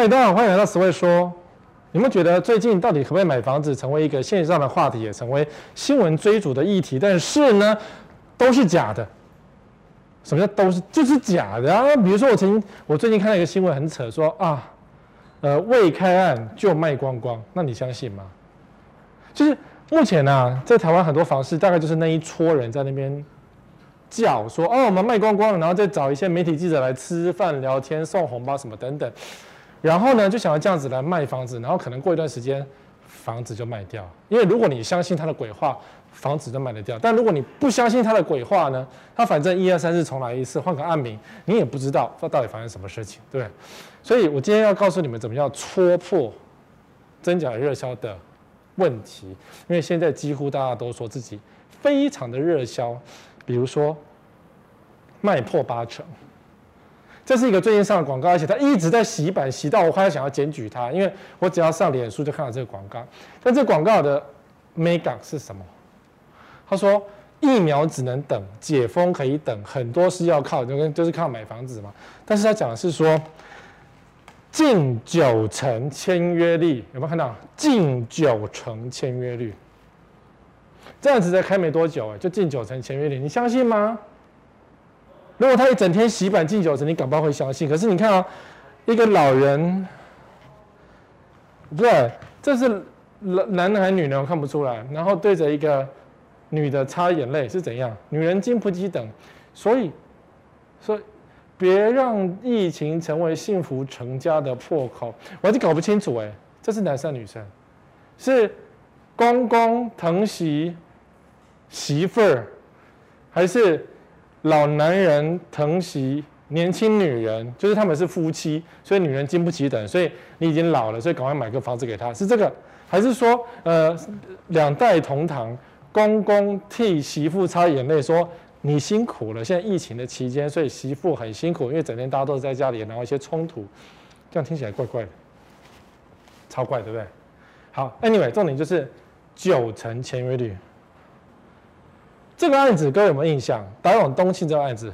嗨，大家好，欢迎来到十位说。你们觉得最近到底可不可以买房子，成为一个线上的话题，也成为新闻追逐的议题？但是呢，都是假的。什么叫都是？就是假的啊！比如说，我曾经我最近看到一个新闻，很扯，说啊，呃，未开案就卖光光，那你相信吗？就是目前呢、啊，在台湾很多房市，大概就是那一撮人在那边叫说，哦，我们卖光光，然后再找一些媒体记者来吃饭、聊天、送红包什么等等。然后呢，就想要这样子来卖房子，然后可能过一段时间，房子就卖掉。因为如果你相信他的鬼话，房子就卖得掉。但如果你不相信他的鬼话呢，他反正一二三四重来一次，换个案名，你也不知道他到底发生什么事情，对。所以我今天要告诉你们怎么样戳破真假热销的问题，因为现在几乎大家都说自己非常的热销，比如说卖破八成。这是一个最近上的广告，而且他一直在洗版，洗到我快要想要检举他，因为我只要上脸书就看到这个广告。但这广告的 mega 是什么？他说疫苗只能等，解封可以等，很多是要靠，就跟就是靠买房子嘛。但是他讲的是说近九成签约率，有没有看到？近九成签约率，这样子才开没多久，哎，就近九成签约率，你相信吗？如果他一整天洗版近九成，你搞不好会相信。可是你看啊，一个老人，不对，这是男男的还是女人？我看不出来。然后对着一个女的擦眼泪是怎样？女人经不起等，所以，所以别让疫情成为幸福成家的破口。我还是搞不清楚哎，这是男生女生？是公公疼惜媳妇儿，还是？老男人疼惜年轻女人，就是他们是夫妻，所以女人经不起等，所以你已经老了，所以赶快买个房子给他，是这个？还是说，呃，两代同堂，公公替媳妇擦眼泪，说你辛苦了，现在疫情的期间，所以媳妇很辛苦，因为整天大家都是在家里，然后一些冲突，这样听起来怪怪的，超怪，对不对？好，Anyway，重点就是九成签约率。这个案子各位有没有印象？打永东庆这个案子，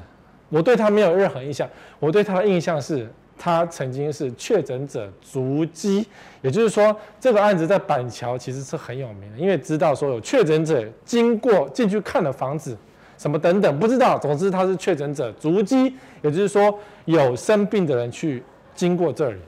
我对他没有任何印象。我对他的印象是，他曾经是确诊者足迹，也就是说，这个案子在板桥其实是很有名的，因为知道说有确诊者经过进去看了房子，什么等等，不知道。总之他是确诊者足迹，也就是说有生病的人去经过这里，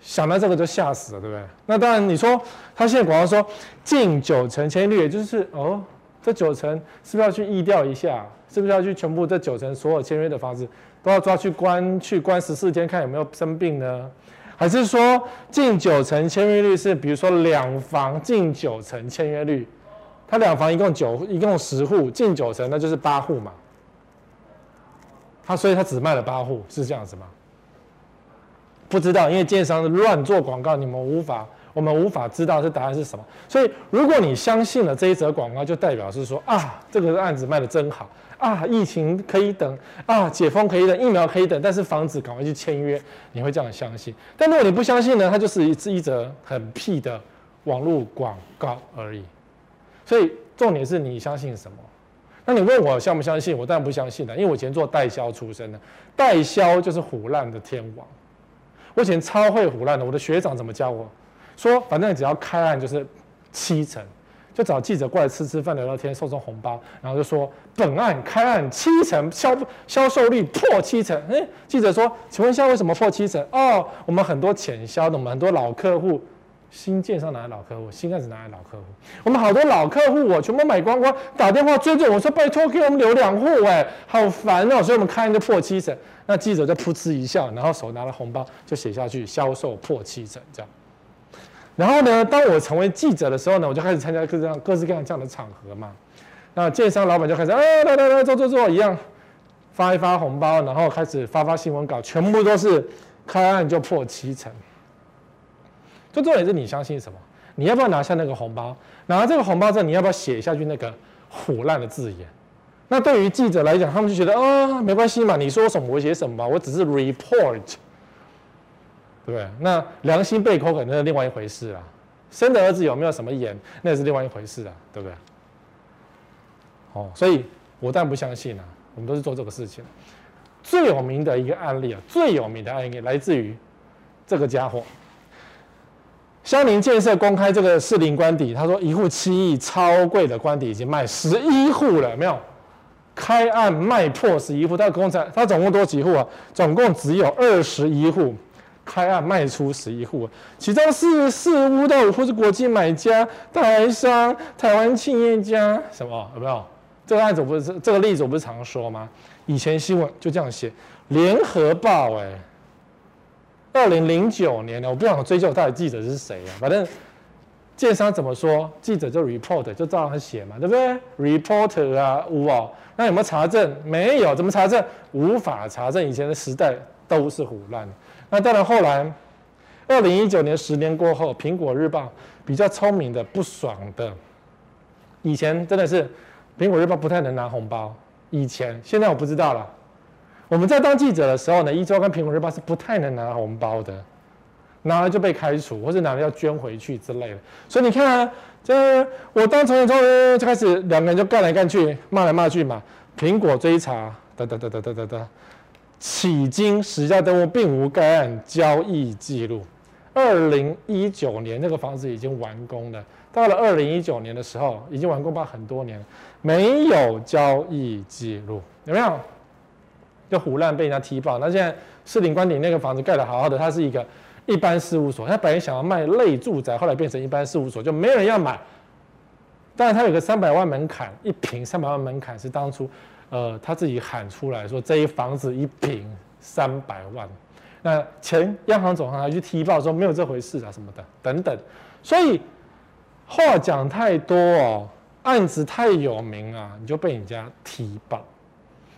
想到这个就吓死了，对不对？那当然，你说他现在广告说近九成千率，也就是哦。这九成是不是要去疫调一下？是不是要去全部这九成所有签约的房子都要抓去关去关十四天，看有没有生病呢？还是说近九成签约率是比如说两房近九成签约率？他两房一共九一共十户，近九成那就是八户嘛。他所以他只卖了八户，是这样子吗？不知道，因为建商乱做广告，你们无法。我们无法知道这答案是什么，所以如果你相信了这一则广告，就代表是说啊，这个案子卖得真好啊，疫情可以等啊，解封可以等，疫苗可以等，但是房子赶快去签约，你会这样相信。但如果你不相信呢，它就是一一则很屁的网络广告而已。所以重点是你相信什么？那你问我相不相信？我当然不相信了，因为我以前做代销出身的，代销就是唬烂的天王。我以前超会唬烂的，我的学长怎么教我？说反正只要开案就是七成，就找记者过来吃吃饭聊聊天，送送红包，然后就说本案开案七成销销售率破七成。哎，记者说，请问一下为什么破七成？哦，我们很多潜销的，我们很多老客户，新建上哪来老客户？新案子哪来老客户？我们好多老客户我全部买光光，打电话追着我说拜托给我们留两户，哎，好烦哦，所以我们开案就破七成。那记者就噗嗤一笑，然后手拿了红包就写下去，销售破七成这样。然后呢，当我成为记者的时候呢，我就开始参加各式各样、各式各样这样的场合嘛。那建商老板就开始，哎，来来来，坐坐坐，一样发一发红包，然后开始发发新闻稿，全部都是开案就破七成。最重点是你相信什么？你要不要拿下那个红包？拿了这个红包之后，你要不要写下去那个腐烂的字眼？那对于记者来讲，他们就觉得啊、哦，没关系嘛，你说什么我写什么吧，我只是 report。对不对？那良心被扣可能是另外一回事啊。生的儿子有没有什么眼，那也是另外一回事啊，对不对？哦，所以我但不相信啊。我们都是做这个事情。最有名的一个案例啊，最有名的案例来自于这个家伙。乡林建设公开这个士林官邸，他说一户七亿超贵的官邸已经卖十一户了，没有？开案卖破十一户，他共产他总共多几户啊？总共只有二十一户，开案卖出十一户，其中四四屋到五户是国际买家、台商、台湾企业家，什么有没有？这个案子不是这个例子我不是常说吗？以前新闻就这样写，联合报哎。二零零九年呢，我不想追究到底记者是谁啊，反正建商怎么说，记者就 report 就照样写嘛，对不对？reporter 啊，无哦，那有没有查证？没有，怎么查证？无法查证。以前的时代都是唬烂。那当然，后来二零一九年十年过后，苹果日报比较聪明的、不爽的，以前真的是苹果日报不太能拿红包，以前现在我不知道了。我们在当记者的时候呢，一周跟苹果日报是不太能拿红包的，拿了就被开除，或者拿了要捐回去之类的。所以你看啊，这我当从业中就开始两个人就干来干去，骂来骂去嘛。苹果追查，哒哒哒哒哒哒哒，迄今石家登录并无该案交易记录。二零一九年那个房子已经完工了，到了二零一九年的时候已经完工吧很多年，没有交易记录，有没有？就胡乱被人家踢爆，那现在士林官邸那个房子盖得好好的，它是一个一般事务所，他本来想要卖类住宅，后来变成一般事务所，就没人要买。但是它有个三百万门槛，一平三百万门槛是当初，呃，他自己喊出来说这一房子一平三百万，那前央行总行还去踢爆说没有这回事啊什么的等等，所以话讲太多哦，案子太有名啊，你就被人家踢爆，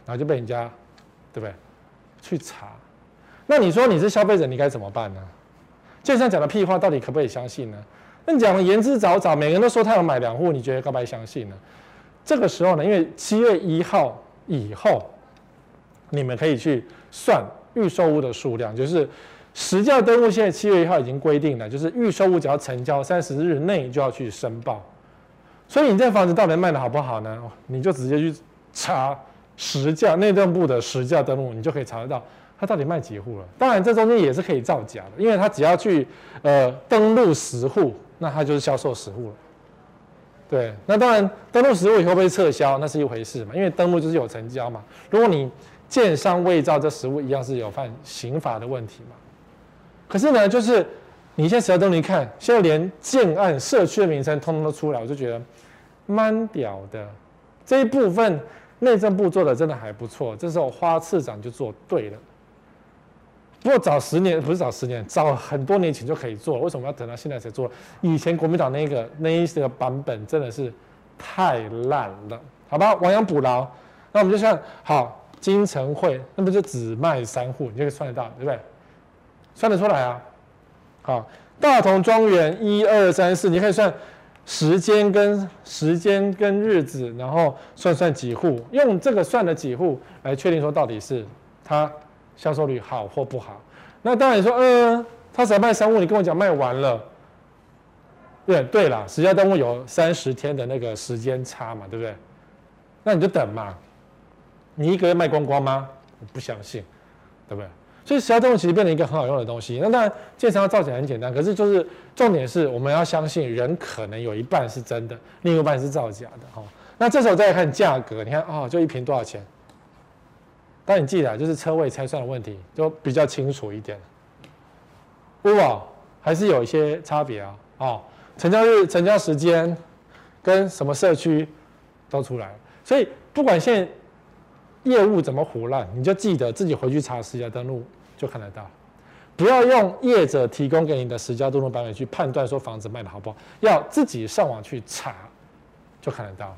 然后就被人家。对不对？去查，那你说你是消费者，你该怎么办呢？建商讲的屁话，到底可不可以相信呢？那你讲的言之凿凿，每个人都说他有买两户，你觉得该不该相信呢？这个时候呢，因为七月一号以后，你们可以去算预售屋的数量，就是实价登录。现在七月一号已经规定了，就是预售屋只要成交三十日内就要去申报。所以你这房子到底卖的好不好呢？你就直接去查。实价内政部的实价登录，你就可以查得到它到底卖几户了。当然，这中间也是可以造假的，因为它只要去呃登录实户，那它就是销售实户了。对，那当然登录实物以后被撤销，那是一回事嘛，因为登录就是有成交嘛。如果你建商伪造这实物，一样是有犯刑法的问题嘛。可是呢，就是你现在实价登录一看，现在连建案社区的名称通通都出来，我就觉得蛮屌的这一部分。内政部做的真的还不错，这时候花次长就做对了。不过早十年不是早十年，早很多年前就可以做，为什么要等到现在才做？以前国民党那个那一个版本真的是太烂了，好吧？亡羊补牢，那我们就算好金城会，那不就只卖三户，你就可以算得到，对不对？算得出来啊。好，大同庄园一二三四，你可以算。时间跟时间跟日子，然后算算几户，用这个算了几户来确定说到底是它销售率好或不好。那当然说，嗯，他只卖三户，你跟我讲卖完了，对对啦，实价登录有三十天的那个时间差嘛，对不对？那你就等嘛，你一个月卖光光吗？我不相信，对不对？所以实价登录其实变成一个很好用的东西。那当然，建商要造假很简单，可是就是重点是我们要相信人可能有一半是真的，另一半是造假的。哈，那这时候再看价格，你看哦，就一瓶多少钱？但你记得，就是车位拆算的问题，就比较清楚一点。不过还是有一些差别啊。哦，成交日、成交时间跟什么社区都出来，所以不管现。业务怎么胡烂，你就记得自己回去查实价登录就看得到，不要用业者提供给你的实价登录版本去判断说房子卖的好不好，要自己上网去查就看得到。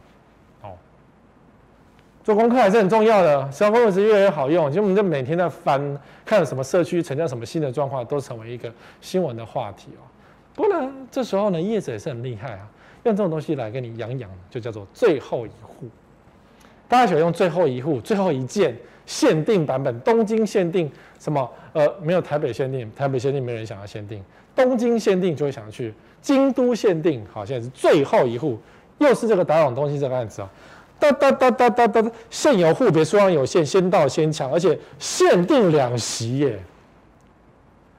做功课还是很重要的，实价登录是越来越好用，其实我们就每天在翻，看什么社区成交什么新的状况，都成为一个新闻的话题哦。不过呢，这时候呢，业者也是很厉害啊，用这种东西来给你养养，就叫做最后一户。大家喜欢用最后一户、最后一件限定版本，东京限定什么？呃，没有台北限定，台北限定没人想要限定，东京限定就会想要去，京都限定，好，现在是最后一户，又是这个打档东西这个案子啊，哒哒哒哒哒哒，现有户别数量有限，先到先抢，而且限定两席耶，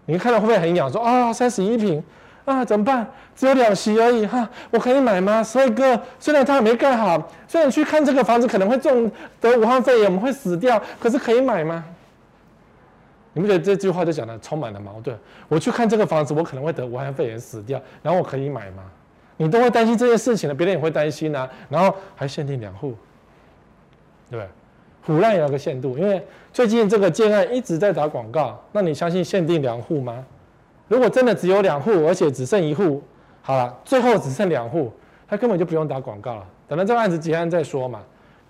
你看到会不会很痒？说啊，三十一平啊，怎么办？只有两席而已哈、我可以买吗？所以哥，虽然它还没盖好，虽然去看这个房子可能会中得武汉肺炎，我们会死掉，可是可以买吗？你不觉得这句话就讲的充满了矛盾？我去看这个房子，我可能会得武汉肺炎死掉，然后我可以买吗？你都会担心这件事情了，别人也会担心啊。然后还限定两户，对不对？唬烂也有个限度，因为最近这个建案一直在打广告。那你相信限定两户吗？如果真的只有两户，而且只剩一户，好了，最后只剩两户，他根本就不用打广告了。等到这个案子结案再说嘛，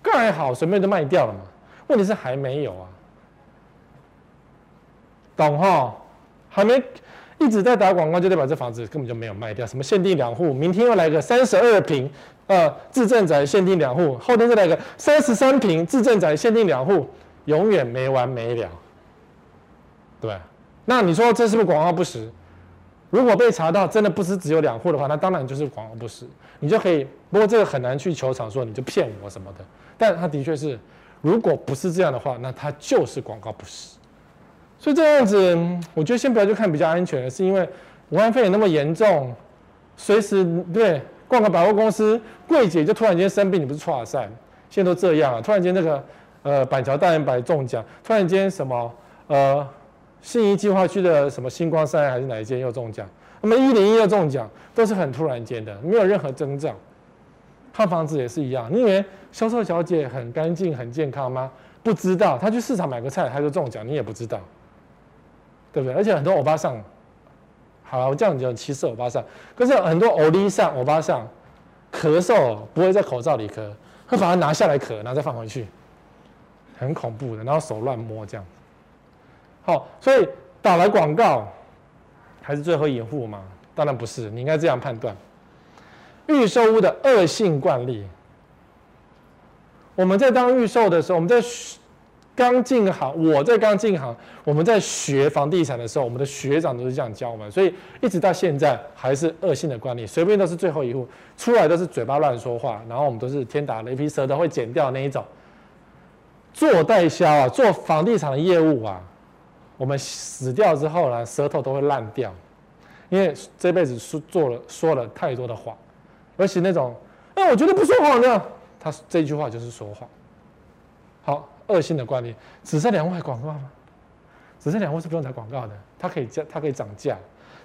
盖好随便就卖掉了嘛。问题是还没有啊。懂哈？还没一直在打广告，就代表这房子根本就没有卖掉。什么限定两户，明天又来个三十二平，呃，自住宅限定两户，后天再来个三十三平自住宅限定两户，永远没完没了。对，那你说这是不是广告不实？如果被查到真的不是只有两户的话，那当然就是广告不实，你就可以。不过这个很难去求偿说你就骗我什么的，但他的确是，如果不是这样的话，那他就是广告不实。所以这样子，我觉得先不要去看比较安全的，是因为武汉肺炎那么严重，随时对逛个百货公司，柜姐就突然间生病，你不是剉赛？现在都这样啊，突然间那个呃板桥大圆白中奖，突然间什么呃信义计划区的什么星光三还是哪一间又中奖，那么一零一又中奖，都是很突然间的，没有任何征兆。看房子也是一样，你以为销售小姐很干净很健康吗？不知道，她去市场买个菜，她就中奖，你也不知道。对不对？而且很多欧巴桑，好，我这样讲歧视欧巴桑。可是很多欧丽桑、欧巴桑咳嗽不会在口罩里咳，会把它拿下来咳，然后再放回去，很恐怖的。然后手乱摸这样。好，所以打了广告还是最后一户吗？当然不是，你应该这样判断。预售屋的恶性惯例，我们在当预售的时候，我们在。刚进行，我在刚进行，我们在学房地产的时候，我们的学长都是这样教我们，所以一直到现在还是恶性的惯例，随便都是最后一户，出来都是嘴巴乱说话，然后我们都是天打雷劈，舌头会剪掉那一种。做代销啊，做房地产的业务啊，我们死掉之后呢，舌头都会烂掉，因为这辈子说做了说了太多的谎，而且那种，哎，我觉得不说谎的，他这句话就是说谎。好。恶性的惯例，只剩两户还广告吗？只剩两户是不用打广告的，它可以价，它可以涨价。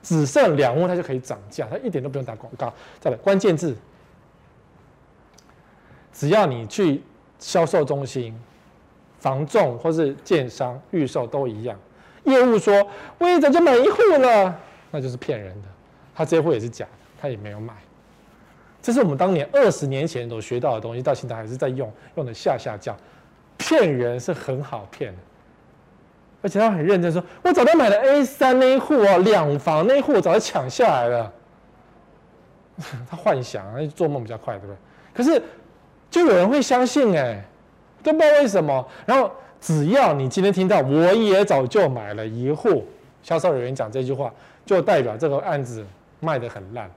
只剩两户，它就可以涨价，它一点都不用打广告。再来，关键字，只要你去销售中心、房仲或是建商预售都一样，业务说我一早就买一户了，那就是骗人的，他这户也是假的，他也没有买。这是我们当年二十年前都学到的东西，到现在还是在用，用的下下叫。骗人是很好骗的，而且他很认真说：“我早就买了 A 三那一户哦，两房那一户我早就抢下来了。” 他幻想，他做梦比较快，对不对？可是就有人会相信哎，都不知道为什么。然后只要你今天听到我也早就买了一户，销售人员讲这句话，就代表这个案子卖得很烂，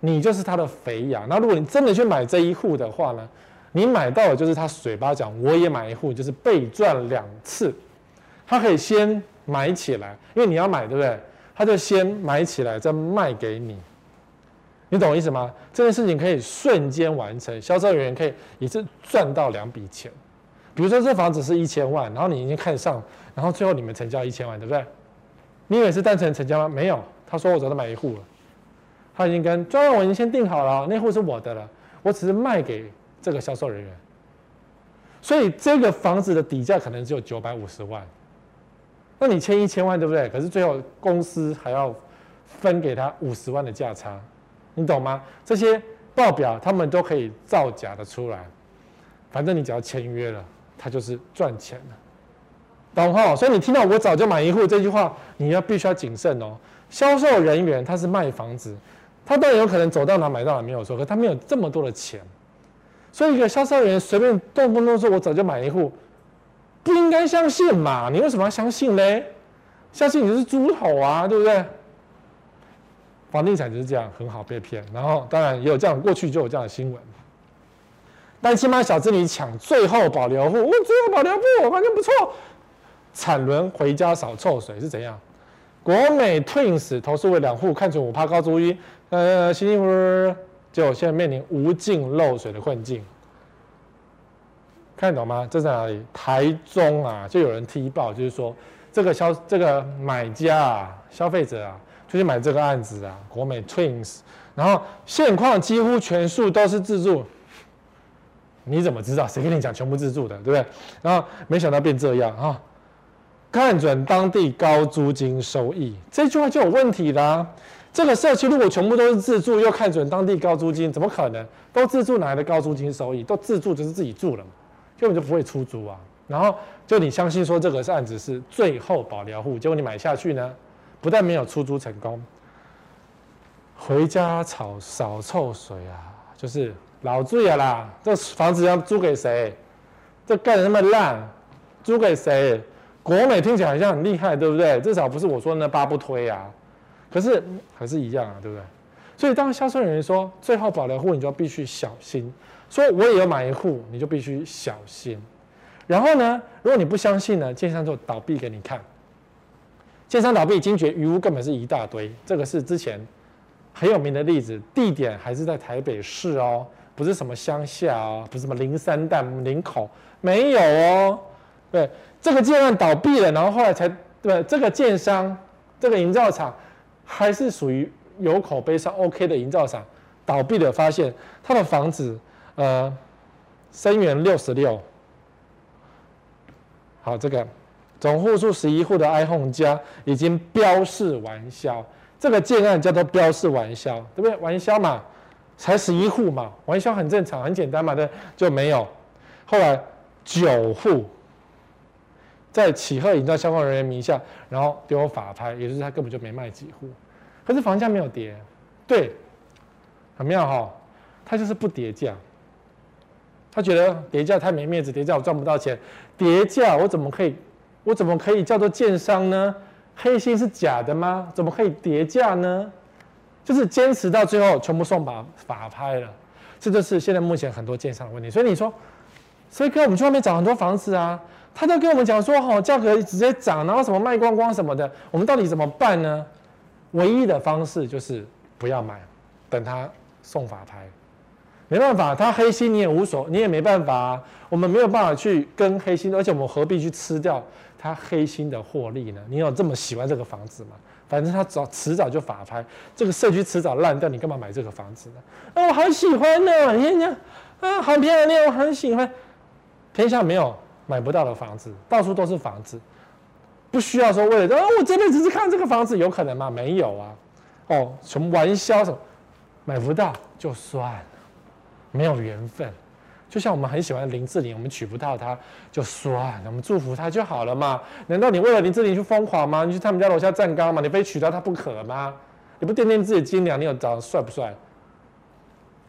你就是他的肥羊。那如果你真的去买这一户的话呢？你买到的就是他嘴巴讲，我也买一户，就是被赚两次。他可以先买起来，因为你要买，对不对？他就先买起来，再卖给你。你懂我意思吗？这件事情可以瞬间完成，销售人员可以一次赚到两笔钱。比如说这房子是一千万，然后你已经看上，然后最后你们成交一千万，对不对？你以为是单纯成交吗？没有，他说我早就买一户了，他已经跟专案我已经先定好了，那户是我的了，我只是卖给。这个销售人员，所以这个房子的底价可能只有九百五十万，那你签一千万对不对？可是最后公司还要分给他五十万的价差，你懂吗？这些报表他们都可以造假的出来，反正你只要签约了，他就是赚钱了，懂哈？所以你听到我早就买一户这句话，你要必须要谨慎哦。销售人员他是卖房子，他当然有可能走到哪买到哪没有错，可他没有这么多的钱。所以一个销售人员随便动不动说，我早就买一户，不应该相信嘛？你为什么要相信嘞？相信你就是猪头啊，对不对？房地产就是这样，很好被骗。然后当然也有这样，过去就有这样的新闻。但起码小资你抢最后保留户，我最后保留户，我发现不错。产轮回家扫臭水是怎样？国美 Twins 投诉为两户看准五趴高租金，呃，辛辛苦苦，结果现在面临无尽漏水的困境。看得懂吗？这在哪里？台中啊，就有人踢爆，就是说这个消这个买家啊，消费者啊，就去买这个案子啊，国美 Twins，然后现况几乎全数都是自助。你怎么知道？谁跟你讲全部自助的，对不对？然后没想到变这样啊！看准当地高租金收益，这句话就有问题啦。这个社区如果全部都是自住，又看准当地高租金，怎么可能？都自住哪来的高租金收益？都自住就是自己住了嘛。根本就不会出租啊，然后就你相信说这个案子是最后保留户，结果你买下去呢，不但没有出租成功，回家炒少臭水啊，就是老醉了啦，这房子要租给谁？这盖得那么烂，租给谁？国美听起来好像很厉害，对不对？至少不是我说那八不推啊，可是还是一样啊，对不对？所以当销售人员说最后保留户，你就必须小心。说我也要买一户，你就必须小心。然后呢，如果你不相信呢，建商就倒闭给你看。建商倒闭，惊觉余屋根本是一大堆。这个是之前很有名的例子，地点还是在台北市哦，不是什么乡下哦，不是什么林三淡林口，没有哦。对，这个建案倒闭了，然后后来才对这个建商这个营造厂还是属于有口碑上 OK 的营造厂，倒闭了，发现他的房子。呃，生源六十六，好，这个总户数十一户的 iPhone 家已经标示完销，这个建案叫做标示完销，对不对？完销嘛，才十一户嘛，完销很正常，很简单嘛，对，就没有。后来九户在启赫营造相关人员名下，然后丢法拍，也就是他根本就没卖几户，可是房价没有跌，对，很妙哈，他就是不跌价。他觉得跌价太没面子，跌价我赚不到钱，跌价我怎么可以，我怎么可以叫做建商呢？黑心是假的吗？怎么可以跌价呢？就是坚持到最后，全部送法法拍了，这就是现在目前很多建商的问题。所以你说，所以跟我们去外面找很多房子啊，他都跟我们讲说，哦，价格直接涨，然后什么卖光光什么的，我们到底怎么办呢？唯一的方式就是不要买，等他送法拍。没办法，他黑心你也无所，你也没办法啊。我们没有办法去跟黑心，而且我们何必去吃掉他黑心的获利呢？你有这么喜欢这个房子吗？反正他早迟早就法拍，这个社区迟早烂掉，你干嘛买这个房子呢？啊，我好喜欢呢，你看，啊，好漂亮，我很喜欢。天下没有买不到的房子，到处都是房子，不需要说为了，啊，我这辈子只是看这个房子，有可能吗？没有啊。哦，什么玩笑什么，买不到就算了。没有缘分，就像我们很喜欢林志玲，我们娶不到她就算了，我们祝福她就好了嘛。难道你为了林志玲去疯狂吗？你去他们家楼下站岗吗？你非娶到她不可吗？你不掂掂自己斤两，你有长得帅不帅？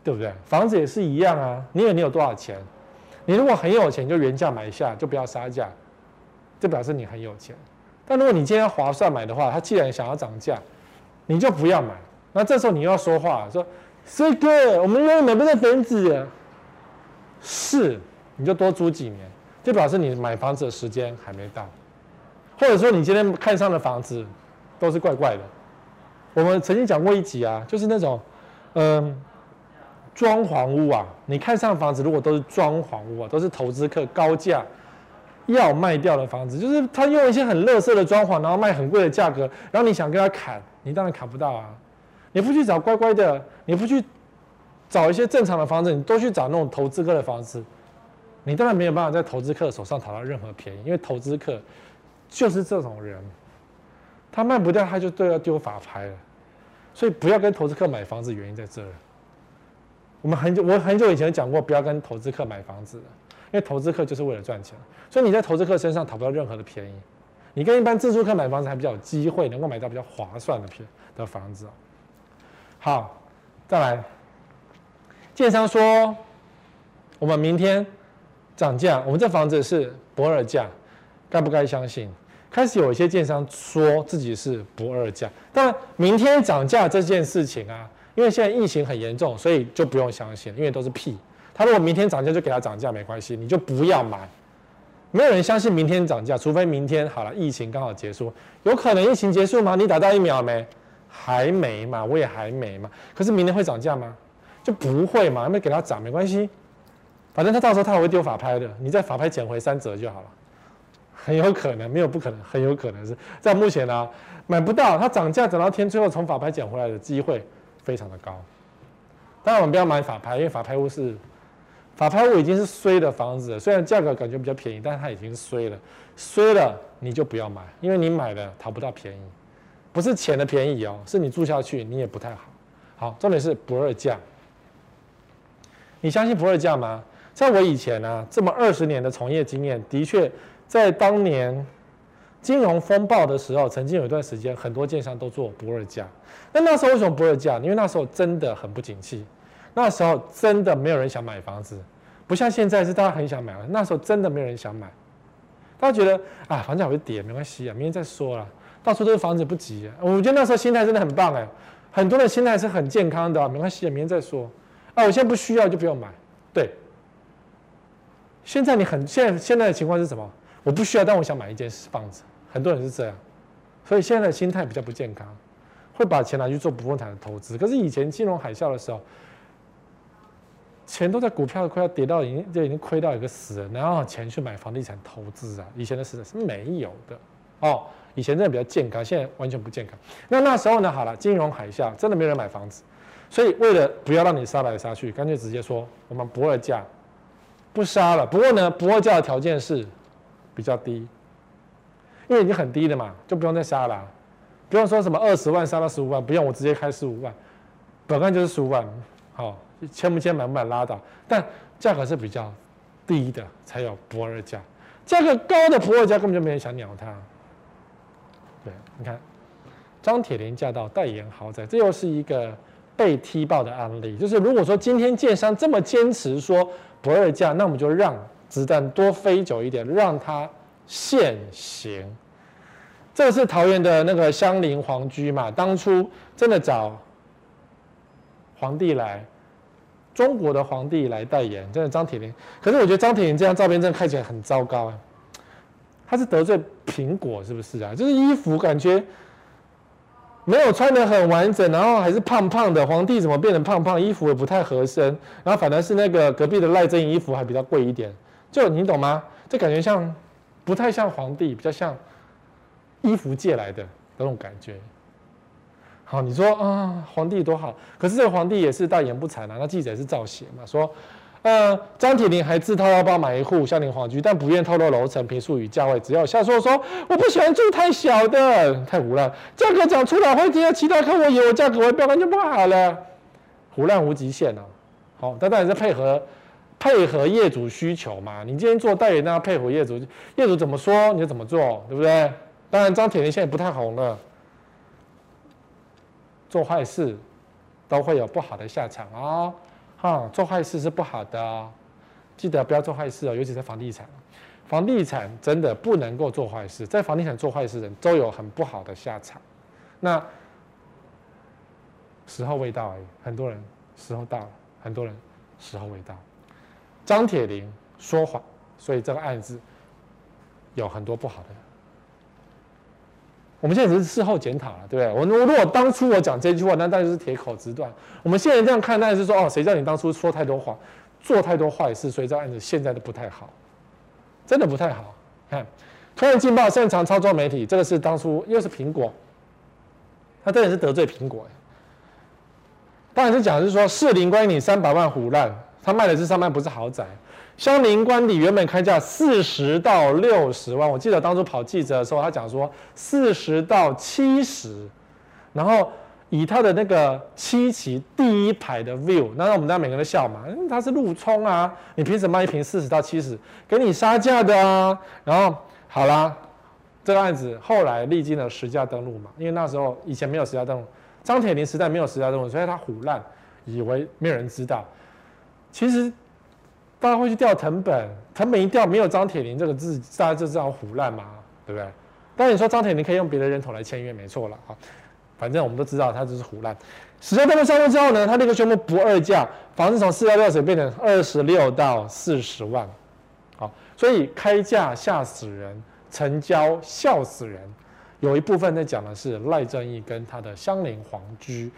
对不对？房子也是一样啊。你以为你有多少钱？你如果很有钱，就原价买下，就不要杀价，这表示你很有钱。但如果你今天划算买的话，他既然想要涨价，你就不要买。那这时候你又要说话说。这个我们永远买不到房子，是你就多租几年，就表示你买房子的时间还没到，或者说你今天看上的房子都是怪怪的。我们曾经讲过一集啊，就是那种嗯装潢屋啊，你看上房子如果都是装潢屋啊，都是投资客高价要卖掉的房子，就是他用一些很垃圾的装潢，然后卖很贵的价格，然后你想跟他砍，你当然砍不到啊。你不去找乖乖的，你不去找一些正常的房子，你都去找那种投资客的房子，你当然没有办法在投资客手上讨到任何便宜，因为投资客就是这种人，他卖不掉他就都要丢法拍了，所以不要跟投资客买房子，原因在这儿。我们很久我很久以前讲过，不要跟投资客买房子，因为投资客就是为了赚钱，所以你在投资客身上讨不到任何的便宜，你跟一般自住客买房子还比较有机会能够买到比较划算的便的房子。好，再来。建商说，我们明天涨价，我们这房子是不二价，该不该相信？开始有一些建商说自己是不二价，但明天涨价这件事情啊，因为现在疫情很严重，所以就不用相信，因为都是屁。他如果明天涨价就给他涨价没关系，你就不要买，没有人相信明天涨价，除非明天好了，疫情刚好结束，有可能疫情结束吗？你打到疫苗没？还没嘛，我也还没嘛。可是明天会涨价吗？就不会嘛，没给他涨没关系，反正他到时候他还会丢法拍的，你在法拍捡回三折就好了。很有可能，没有不可能，很有可能是在目前呢、买不到，它涨价涨到天，最后从法拍捡回来的机会非常的高。当然我们不要买法拍，因为法拍屋是法拍屋已经是衰的房子了，虽然价格感觉比较便宜，但是它已经衰了，衰了你就不要买，因为你买了讨不到便宜，不是钱的便宜哦，是你住下去你也不太好。好，重点是不二价，你相信不二价吗？在我以前呢、啊，这么二十年的从业经验，的确。在当年金融风暴的时候，曾经有一段时间，很多建商都做不二价。那那时候为什么不二价？因为那时候真的很不景气，那时候真的没有人想买房子，不像现在是大家很想买。那时候真的没有人想买，大家觉得啊，房价会跌，没关系啊，明天再说了。到处都是房子，不急啊。我觉得那时候心态真的很棒哎，很多人心态是很健康的，没关系啊，明天再说。啊，我现在不需要就不用买。对，现在你很现在现在的情况是什么？我不需要，但我想买一间房子。很多人是这样，所以现在的心态比较不健康，会把钱拿去做不动产的投资。可是以前金融海啸的时候，钱都在股票快要跌到已经就已经亏到一个死了，然后钱去买房地产投资啊？以前的时代是没有的哦。以前真的比较健康，现在完全不健康。那那时候呢？好了，金融海啸真的没人买房子，所以为了不要让你杀来杀去，干脆直接说我们不二价，不杀了。不过呢，不二价的条件是。比较低，因为已经很低了嘛，就不用再杀了，不用说什么二十万杀到十五万，不用，我直接开十五万，本来就是十五万，好，签不签买不买拉倒，但价格是比较低的才有不二价，价格高的不二价根本就没人想鸟它。对，你看张铁林驾到代言豪宅，这又是一个被踢爆的案例，就是如果说今天建商这么坚持说不二价，那我们就让。子弹多飞久一点，让它现行。这是桃园的那个香菱皇居嘛？当初真的找皇帝来，中国的皇帝来代言，真的张铁林。可是我觉得张铁林这张照片真的看起来很糟糕啊！他是得罪苹果是不是啊？就是衣服感觉没有穿的很完整，然后还是胖胖的。皇帝怎么变成胖胖？衣服也不太合身，然后反而是那个隔壁的赖正衣服还比较贵一点。就你懂吗？这感觉像，不太像皇帝，比较像衣服借来的那种感觉。好，你说啊，皇帝多好，可是这个皇帝也是大言不惭啊。那记者也是造写嘛，说，呃，张铁林还自掏腰包买一户相邻皇居，但不愿透露楼层、平数与价位，只要下说说我不喜欢住太小的，太胡乱，价格涨出来会听到其他客户以为价格会标杆就不好了，胡乱无极限啊。好，但当然是配合。配合业主需求嘛，你今天做代言，那要配合业主，业主怎么说你就怎么做，对不对？当然张铁林现在不太红了，做坏事都会有不好的下场哦。哈，做坏事是不好的，记得不要做坏事哦，尤其是房地产，房地产真的不能够做坏事，在房地产做坏事的人都有很不好的下场。那时候未到而已，很多人时候到了，很多人时候未到。张铁林说谎，所以这个案子有很多不好的。我们现在只是事后检讨了，对不对？我我如果当初我讲这句话，那当然是铁口直断。我们现在这样看，那是说哦，谁叫你当初说太多话，做太多坏事，所以这个案子现在都不太好，真的不太好。看，突然劲爆，擅长操作媒体，这个是当初又是苹果，他真的是得罪苹果。当然是讲是说，士林关于你三百万唬烂。他卖的是上半不是豪宅，香菱官邸原本开价四十到六十万，我记得当初跑记者的时候，他讲说四十到七十，然后以他的那个七期第一排的 view，那我们大家每个人都笑嘛，嗯，他是路冲啊，你凭什么卖一瓶四十到七十？给你杀价的啊。然后好啦，这个案子后来历经了实价登录嘛，因为那时候以前没有实价登录，张铁林时代没有实价登录，所以他唬烂，以为没有人知道。其实大家会去调藤本，藤本一调没有张铁林这个字，大家就知道唬烂嘛，对不对？当然你说张铁林可以用别的人头来签约，没错了啊。反正我们都知道他就是唬烂。实价登录上路之后呢，他立刻宣布不二价，房子从四幺六水变成二十六到四十万。好，所以开价吓死人，成交笑死人。有一部分在讲的是赖正鎰跟他的香菱皇居。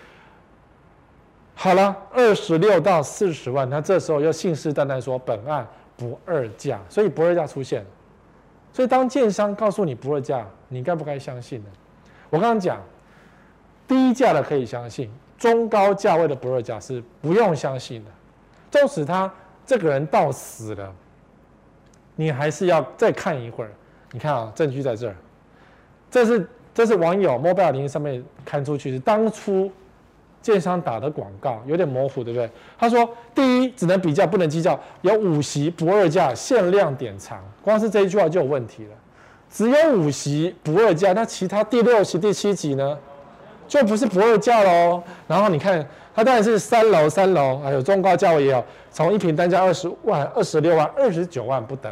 好了，二十六到四十万，他这时候又信誓旦旦说本案不二价，所以不二价出现。所以当建商告诉你不二价，你该不该相信呢？我刚刚讲，低价的可以相信，中高价位的不二价是不用相信的。纵使他这个人到死了，你还是要再看一会儿。你看啊，证据在这儿。这是这是网友 Mobile 零上面看出去是当初建商打的广告，有点模糊，对不对？他说：第一，只能比较，不能计较，有五席不二价，限量典藏。光是这一句话就有问题了。只有五席不二价，那其他第六席、第七席呢，就不是不二价喽。然后你看，它当然是三楼、三楼，还有中高价位也有，从一平单价二十万、二十六万、二十九万不等。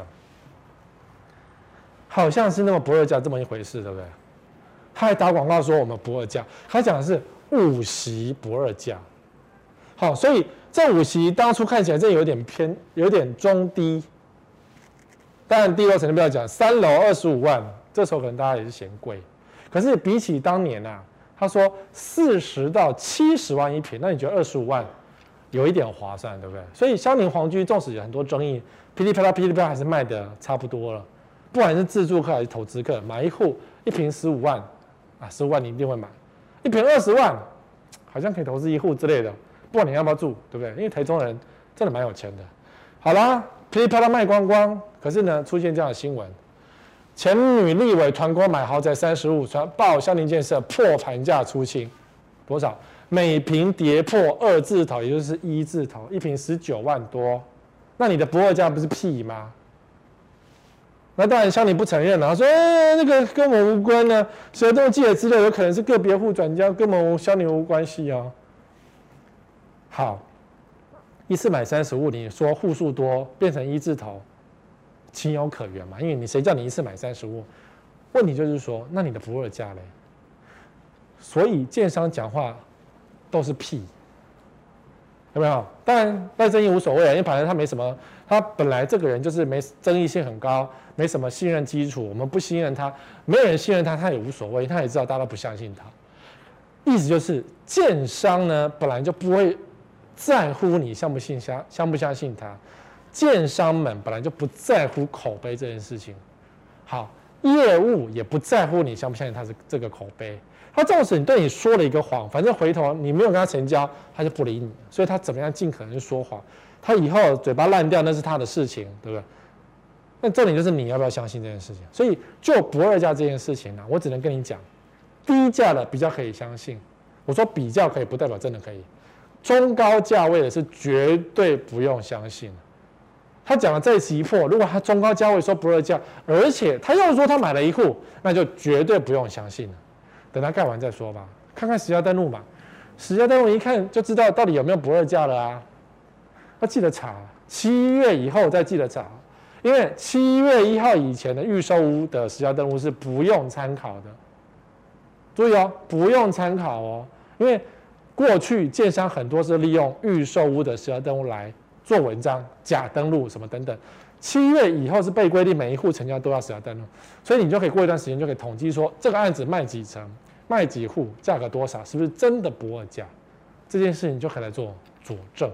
好像是那么不二价这么一回事，对不对？他还打广告说我们不二价，他讲的是五席不二价。好，所以这五席当初看起来这有点偏，有点中低。当然第二层就不要讲，三楼二十五万，这时候可能大家也是嫌贵。可是比起当年啊，他说四十到七十万一平，那你觉得二十五万有一点划算，对不对？所以香菱皇居纵使有很多争议，噼里啪啦噼里啪啦还是卖的差不多了。不管是自住客还是投资客，买一户一平十五万，啊，十五万你一定会买；一坪二十万，好像可以投资一户之类的。不管你要不要住，对不对？因为台中人真的蛮有钱的。好啦，噼里啪啦卖光光，可是呢，出现这样的新闻：前女立委团购买豪宅三十五，传报香菱建设破盘价出清，多少？每坪跌破二字头，也就是一字头，一坪十九万多。那你的不二价不是屁吗？那当然，香菱不承认了。他说：“哎，那个跟我无关呢、啊，谁都记得资料，有可能是个别户转交，跟我们香菱无关系哦。”好，一次买三十户，你说户数多变成一字头，情有可原嘛？因为你谁叫你一次买三十户？问题就是说，那你的不二价嘞？所以建商讲话都是屁。有没有？当然赖正鎰无所谓啊，因为反正他没什么，他本来这个人就是没争议性很高，没什么信任基础，我们不信任他，没有人信任他，他也无所谓，他也知道大家不相信他。意思就是建商呢本来就不会在乎你相不信相相不相信他，建商们本来就不在乎口碑这件事情。好，业务也不在乎你相不相信他是这个口碑。他纵使你对你说了一个谎，反正回头你没有跟他成交，他就不理你。所以他怎么样尽可能说谎，他以后嘴巴烂掉那是他的事情，对不对？那重点就是你要不要相信这件事情。所以就不二价这件事情呢、啊，我只能跟你讲，低价的比较可以相信。我说比较可以，不代表真的可以。中高价位的是绝对不用相信。他讲的再急迫，如果他中高价位说不二价，而且他又说他买了一户，那就绝对不用相信了。等他盖完再说吧，看看实价登录嘛，实价登录一看就知道到底有没有不二价了啊。要记得查，七月以后再记得查，因为七月一号以前的预售屋的实价登录是不用参考的。注意哦，不用参考哦，因为过去建商很多是利用预售屋的实价登录来做文章，假登录什么等等。七月以后是被规定每一户成交都要实价登录，所以你就可以过一段时间就可以统计说这个案子卖几成。卖几户，价格多少，是不是真的不二价？这件事情就可以来做佐证。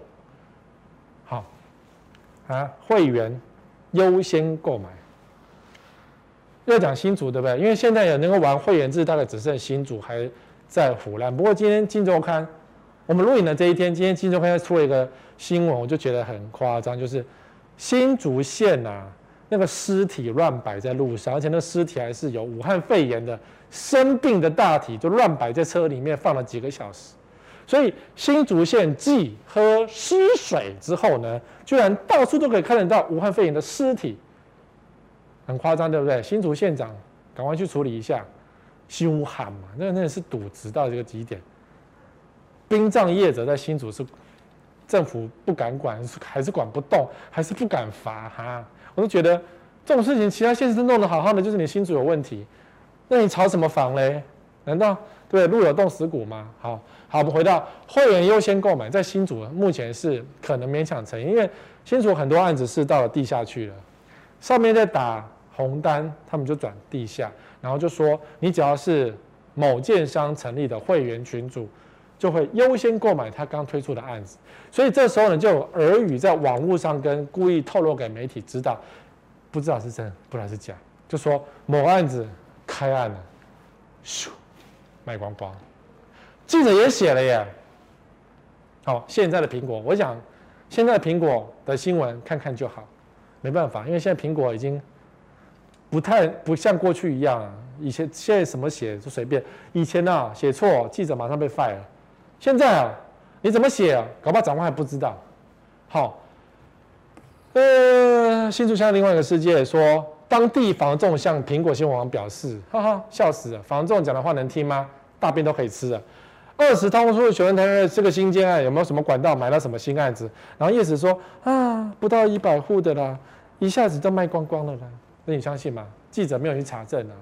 啊，会员优先购买。要讲新竹对不对？因为现在有能够玩会员制，大概只剩新竹还在腐烂。不过今天《金周刊》，我们录影的这一天，今天《金周刊》出了一个新闻，我就觉得很夸张，就是新竹县啊。那个尸体乱摆在路上，而且那尸体还是有武汉肺炎的生病的大体，就乱摆在车里面放了几个小时。所以新竹县继喝尸水之后呢，居然到处都可以看得到武汉肺炎的尸体，很夸张，对不对？新竹县长赶快去处理一下，凶悍嘛，那那是渎职到这个极点。殡葬业者在新竹是政府不敢管，还是管不动，还是不敢罚哈？我都觉得这种事情，其他县市弄得好好的，就是你新竹有问题，那你炒什么房嘞？难道对路有冻死骨吗？好好，我们回到会员优先购买，在新竹目前是可能勉强成，因为新竹很多案子是到了地下去了，上面在打红单，他们就转地下，然后就说你只要是某建商成立的会员群组，就会优先购买他刚推出的案子。所以这时候呢，就有耳语在网络上跟故意透露给媒体知道，不知道是真，不知道是假，就说某案子开案了，咻，卖光光。记者也写了耶。好，现在的苹果，我想现在苹果的新闻看看就好，没办法，因为现在苹果已经不太不像过去一样啊。以前现在什么写就随便，以前啊写错记者马上被 fire，现在啊你怎么写啊，搞不好长官还不知道。好，呃，新竹乡另外一个世界说，当地房仲向苹果新闻网表示，哈哈，笑死了，房仲讲的话能听吗？大便都可以吃了。二十通书询问他这个新建案有没有什么管道买到什么新案子，然后叶子说啊，不到一百户的啦，一下子都卖光光了啦，那你相信吗？记者没有去查证啊，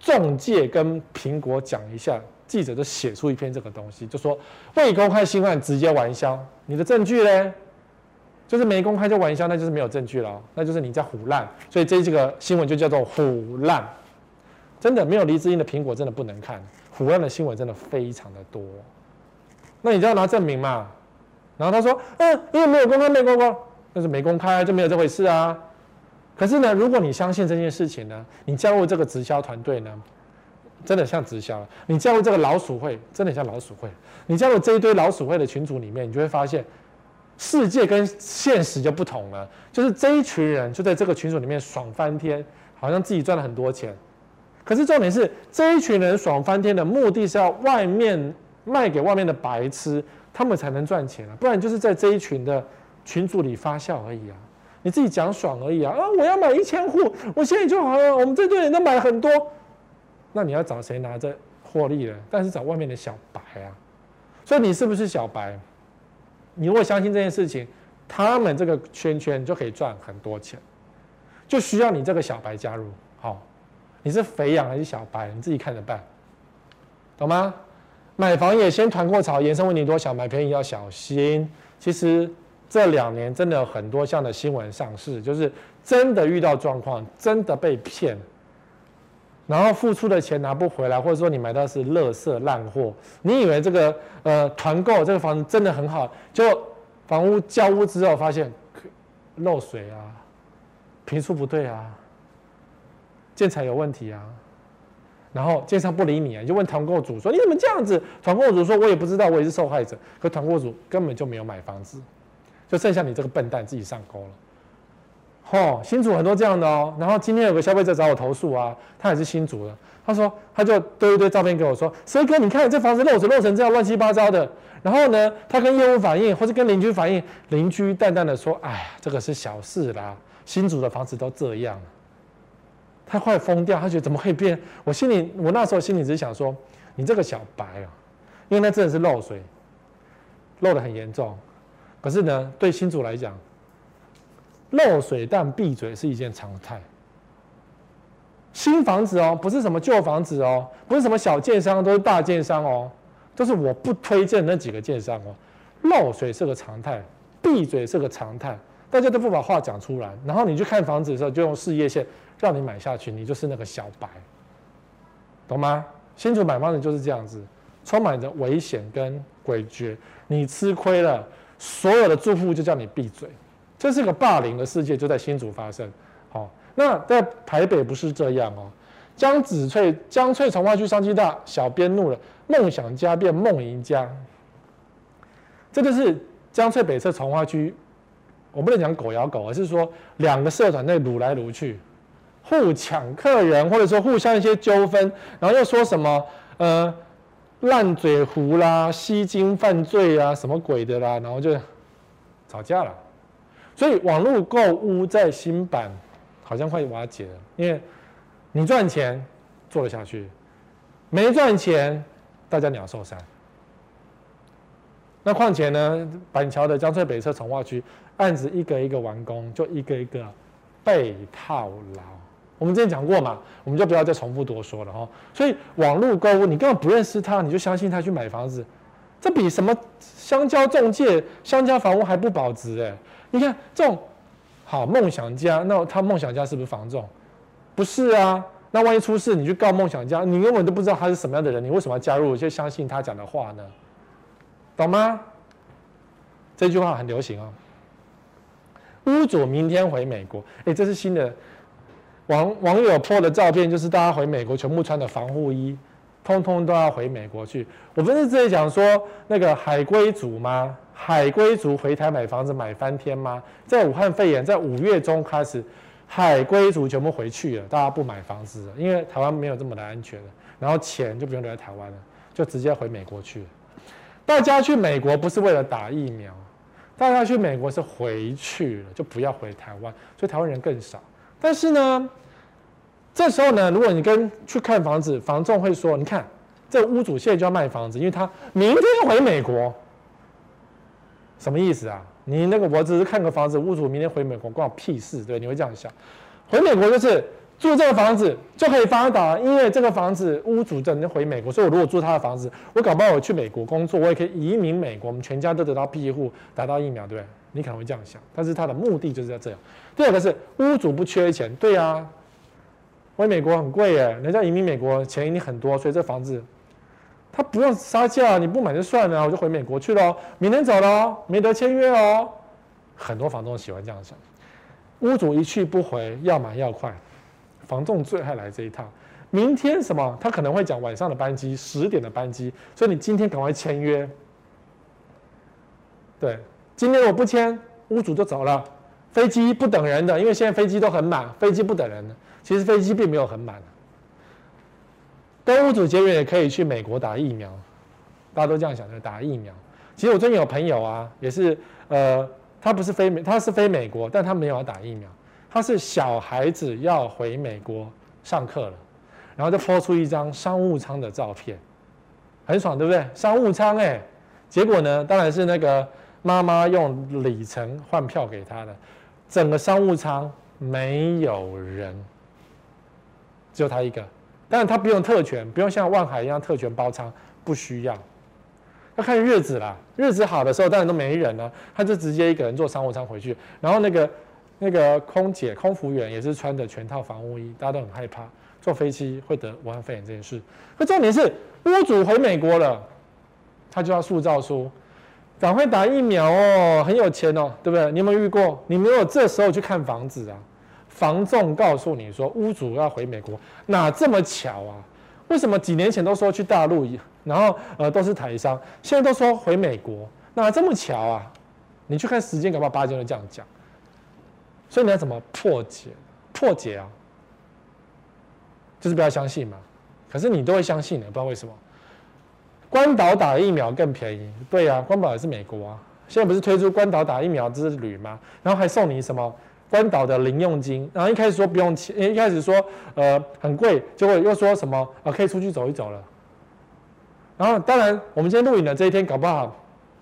中介跟苹果讲一下，记者就写出一篇这个东西，就说未公开新案直接玩销，你的证据呢？就是没公开就玩笑，那就是没有证据了，那就是你在唬烂，所以这这个新闻就叫做唬烂，真的没有黎智英的苹果真的不能看。唬烂的新闻真的非常的多，那你就要拿证明嘛。然后他说，嗯，因为没有公开，没公开，那是没公开就没有这回事啊。可是呢，如果你相信这件事情呢，你加入这个直销团队呢，真的像直销了。你加入这个老鼠会，真的像老鼠会。你加入这一堆老鼠会的群组里面，你就会发现，世界跟现实就不同了。就是这一群人就在这个群组里面爽翻天，好像自己赚了很多钱。可是重点是这一群人爽翻天的目的是要外面卖给外面的白痴，他们才能赚钱啊，不然就是在这一群的群组里发酵而已啊，你自己讲爽而已啊啊！我要买一千户，我现在就好了。我们这堆人都买很多，那你要找谁拿着获利呢？但是找外面的小白啊。所以你是不是小白？你如果相信这件事情，他们这个圈圈就可以赚很多钱，就需要你这个小白加入，好。你是肥羊还是小白？你自己看着办，懂吗？买房也先团过潮，延伸问题多，小买便宜要小心。其实这两年真的有很多这样的新闻上市，就是真的遇到状况，真的被骗，然后付出的钱拿不回来，或者说你买到是垃圾烂货，你以为这个呃团购这个房子真的很好，就房屋交屋之后发现漏水啊，平数不对啊。建材有问题啊，然后建商不理你啊，你就问团购主说，你怎么这样子？团购主说，我也不知道，我也是受害者。可团购主根本就没有买房子，就剩下你这个笨蛋自己上钩了。哦，新竹很多这样的哦。然后今天有个消费者找我投诉啊，他也是新竹的，他说他就堆一堆照片给我说，森哥你看这房子漏水漏成这样乱七八糟的。然后呢，他跟业务反映或者跟邻居反映，邻居淡淡的说，哎呀，这个是小事啦，新竹的房子都这样。他快疯掉，他觉得怎么会变？我心里，我那时候心里只是想说，你这个小白啊，因为那真的是漏水，漏得很严重。可是呢，对新竹来讲，漏水但闭嘴是一件常态。新房子哦，不是什么旧房子哦，不是什么小建商，都是大建商哦，都是我不推荐那几个建商哦。漏水是个常态，闭嘴是个常态，大家都不把话讲出来，然后你去看房子的时候，就用事业线。让你买下去，你就是那个小白，懂吗？新主买房子就是这样子，充满着危险跟诡谲。你吃亏了，所有的住户就叫你闭嘴，这是个霸凌的世界，就在新竹发生。好，那在台北不是这样哦。江子翠，江翠从化区商机大，小编怒了，梦想家变梦赢家。这就是江翠北侧从化区，我不能讲狗咬狗，而是说两个社团在撸来撸去。互抢客人，或者说互相一些纠纷，然后又说什么呃烂嘴胡啦、吸金犯罪啊、什么鬼的啦，然后就吵架了。所以网络购物在新版好像快瓦解了，因为你赚钱做得下去，没赚钱大家鸟兽散。那况且呢，板桥的江翠北侧重划区案子一个一个完工，就一个一个被套牢。我们之前讲过嘛，我们就不要再重复多说了哈。所以网络购物，你根本不认识他，你就相信他去买房子，这比什么香蕉中介、香蕉房屋还不保值哎！你看这种好，梦想家，那他梦想家是不是房仲？不是啊。那万一出事，你去告梦想家，你根本都不知道他是什么样的人，你为什么要加入？就相信他讲的话呢？懂吗？这句话很流行哦。屋主明天回美国，哎，这是新的网网友 po 的照片，就是大家回美国全部穿的防护衣，通通都要回美国去。我不是之前讲说那个海归族吗？海归族回台买房子买翻天吗？在武汉肺炎在五月中开始。海归族全部回去了，大家不买房子了，因为台湾没有这么的安全了，然后钱就不用留在台湾了，就直接回美国去了。大家去美国不是为了打疫苗，大家去美国是回去了，就不要回台湾，所以台湾人更少。但是呢，这时候呢，如果你跟去看房子，房仲会说：“你看，这屋主现在就要卖房子，因为他明天回美国。”什么意思啊？你那个我只是看个房子，屋主明天回美国关我屁事，对？你会这样想？回美国就是住这个房子就可以发达，因为这个房子屋主整天回美国，所以我如果住他的房子，我搞不好我去美国工作，我也可以移民美国，我们全家都得到庇护，打到疫苗，对不对？你可能会这样想，但是他的目的就是在这样。第二个是屋主不缺钱，对啊，回美国很贵耶，人家移民美国钱一定很多，所以这房子。他不用杀价，你不买就算了，我就回美国去了，明天走了，没得签约哦。很多房东喜欢这样想，屋主一去不回，要买要快，房仲最爱来这一套。明天什么？他可能会讲晚上的班机，十点的班机，所以你今天赶快签约。对，今天我不签，屋主就走了。飞机不等人的，因为现在飞机都很满，飞机不等人的。其实飞机并没有很满。跟屋主结缘也可以去美国打疫苗，大家都这样想的，打疫苗。其实我最近有朋友啊，也是呃，他不是飞美，他是飞美国，但他没有要打疫苗，他是小孩子要回美国上课了，然后就 po 出一张商务舱的照片，很爽，对不对？商务舱哎，结果呢，当然是那个妈妈用里程换票给他的，整个商务舱没有人，只有他一个。但他不用特权，不用像万海一样特权包仓，不需要。要看日子啦，日子好的时候当然都没人了，他就直接一个人坐商务舱回去。然后那个那个空姐、空服员也是穿着全套防护衣，大家都很害怕坐飞机会得武汉肺炎这件事。可重点是屋主回美国了，他就要塑造出赶快打疫苗哦，很有钱哦，对不对？你有没有遇过？你没有这时候去看房子啊？房仲告诉你说，屋主要回美国，哪这么巧啊？为什么几年前都说去大陆，然后呃都是台商，现在都说回美国，哪这么巧啊？你去看时间，搞不好八九都这样讲。所以你要怎么破解？破解啊，就是不要相信嘛。可是你都会相信的，不知道为什么。关岛打疫苗更便宜，对呀、啊，关岛也是美国啊。现在不是推出关岛打疫苗之旅吗？然后还送你什么？关岛的零用金，然后一开始说不用钱，一开始说呃很贵，结果又说什么啊、呃、可以出去走一走了。然后当然我们今天录影的这一天，搞不好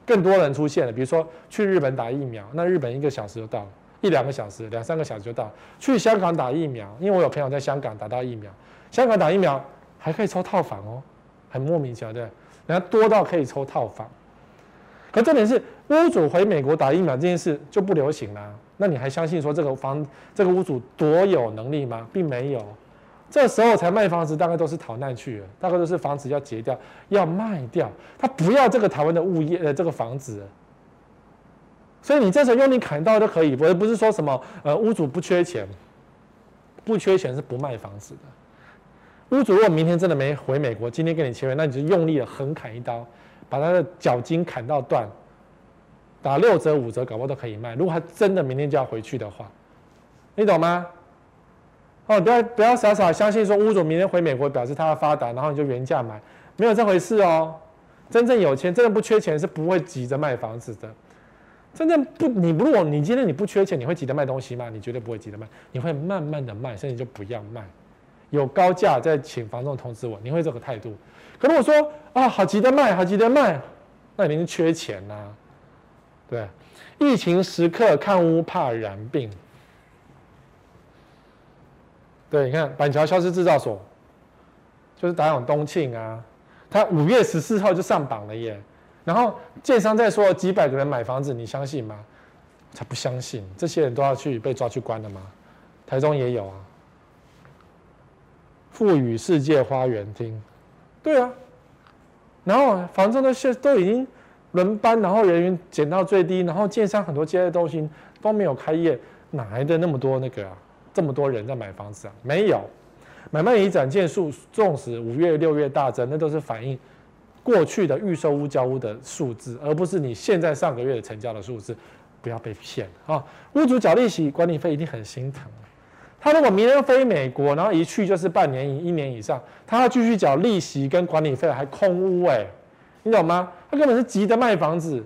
更多人出现了，比如说去日本打疫苗，那日本一个小时就到了，一两个小时、两三个小时就到了。去香港打疫苗，因为我有朋友在香港打到疫苗，香港打疫苗还可以抽套房哦，很莫名其妙，对，人家多到可以抽套房。可重点是屋主回美国打疫苗这件事就不流行了。那你还相信说这个房这个屋主多有能力吗？并没有，这时候才卖房子，大概都是逃难去了，大概都是房子要结掉，要卖掉，他不要这个台湾的物业呃这个房子，所以你这时候用力砍一刀都可以，不不是说什么呃屋主不缺钱，不缺钱是不卖房子的。屋主如果明天真的没回美国，今天跟你签约，那你就用力的横砍一刀，把他的脚筋砍到断。打六折五折，搞不好都可以卖。如果他真的明天就要回去的话，你懂吗？哦，不要不要傻傻相信说屋主明天回美国表示他要发达，然后你就原价买，没有这回事哦。真正有钱、真的不缺钱是不会急着卖房子的。真正不，你如果你今天你不缺钱，你会急着卖东西吗？你绝对不会急着卖，你会慢慢的卖，甚至就不要卖。有高价再请房东通知我，你会这个态度。可如果说啊，好急着卖，好急着卖，那你是缺钱呐、对，疫情时刻看屋怕染病。对，你看板桥消失制造所，就是打永东庆啊，他五月十四号就上榜了耶。然后建商在说几百个人买房子，你相信吗？才不相信，这些人都要去被抓去关了吗？台中也有啊。富宇世界花园厅，对啊，然后房仲都现都已经轮班，然后人员减到最低，然后建商很多接待中心都没有开业，哪来的那么多那个啊？这么多人在买房子啊？没有，买卖移展件数纵使五月六月大增，那都是反映过去的预售屋交屋的数字，而不是你现在上个月的成交的数字。不要被骗啊！屋主缴利息、管理费一定很心疼。他如果明天飞美国，然后一去就是半年一年以上，他要继续缴利息跟管理费，还空屋哎，你懂吗？他根本是急着卖房子。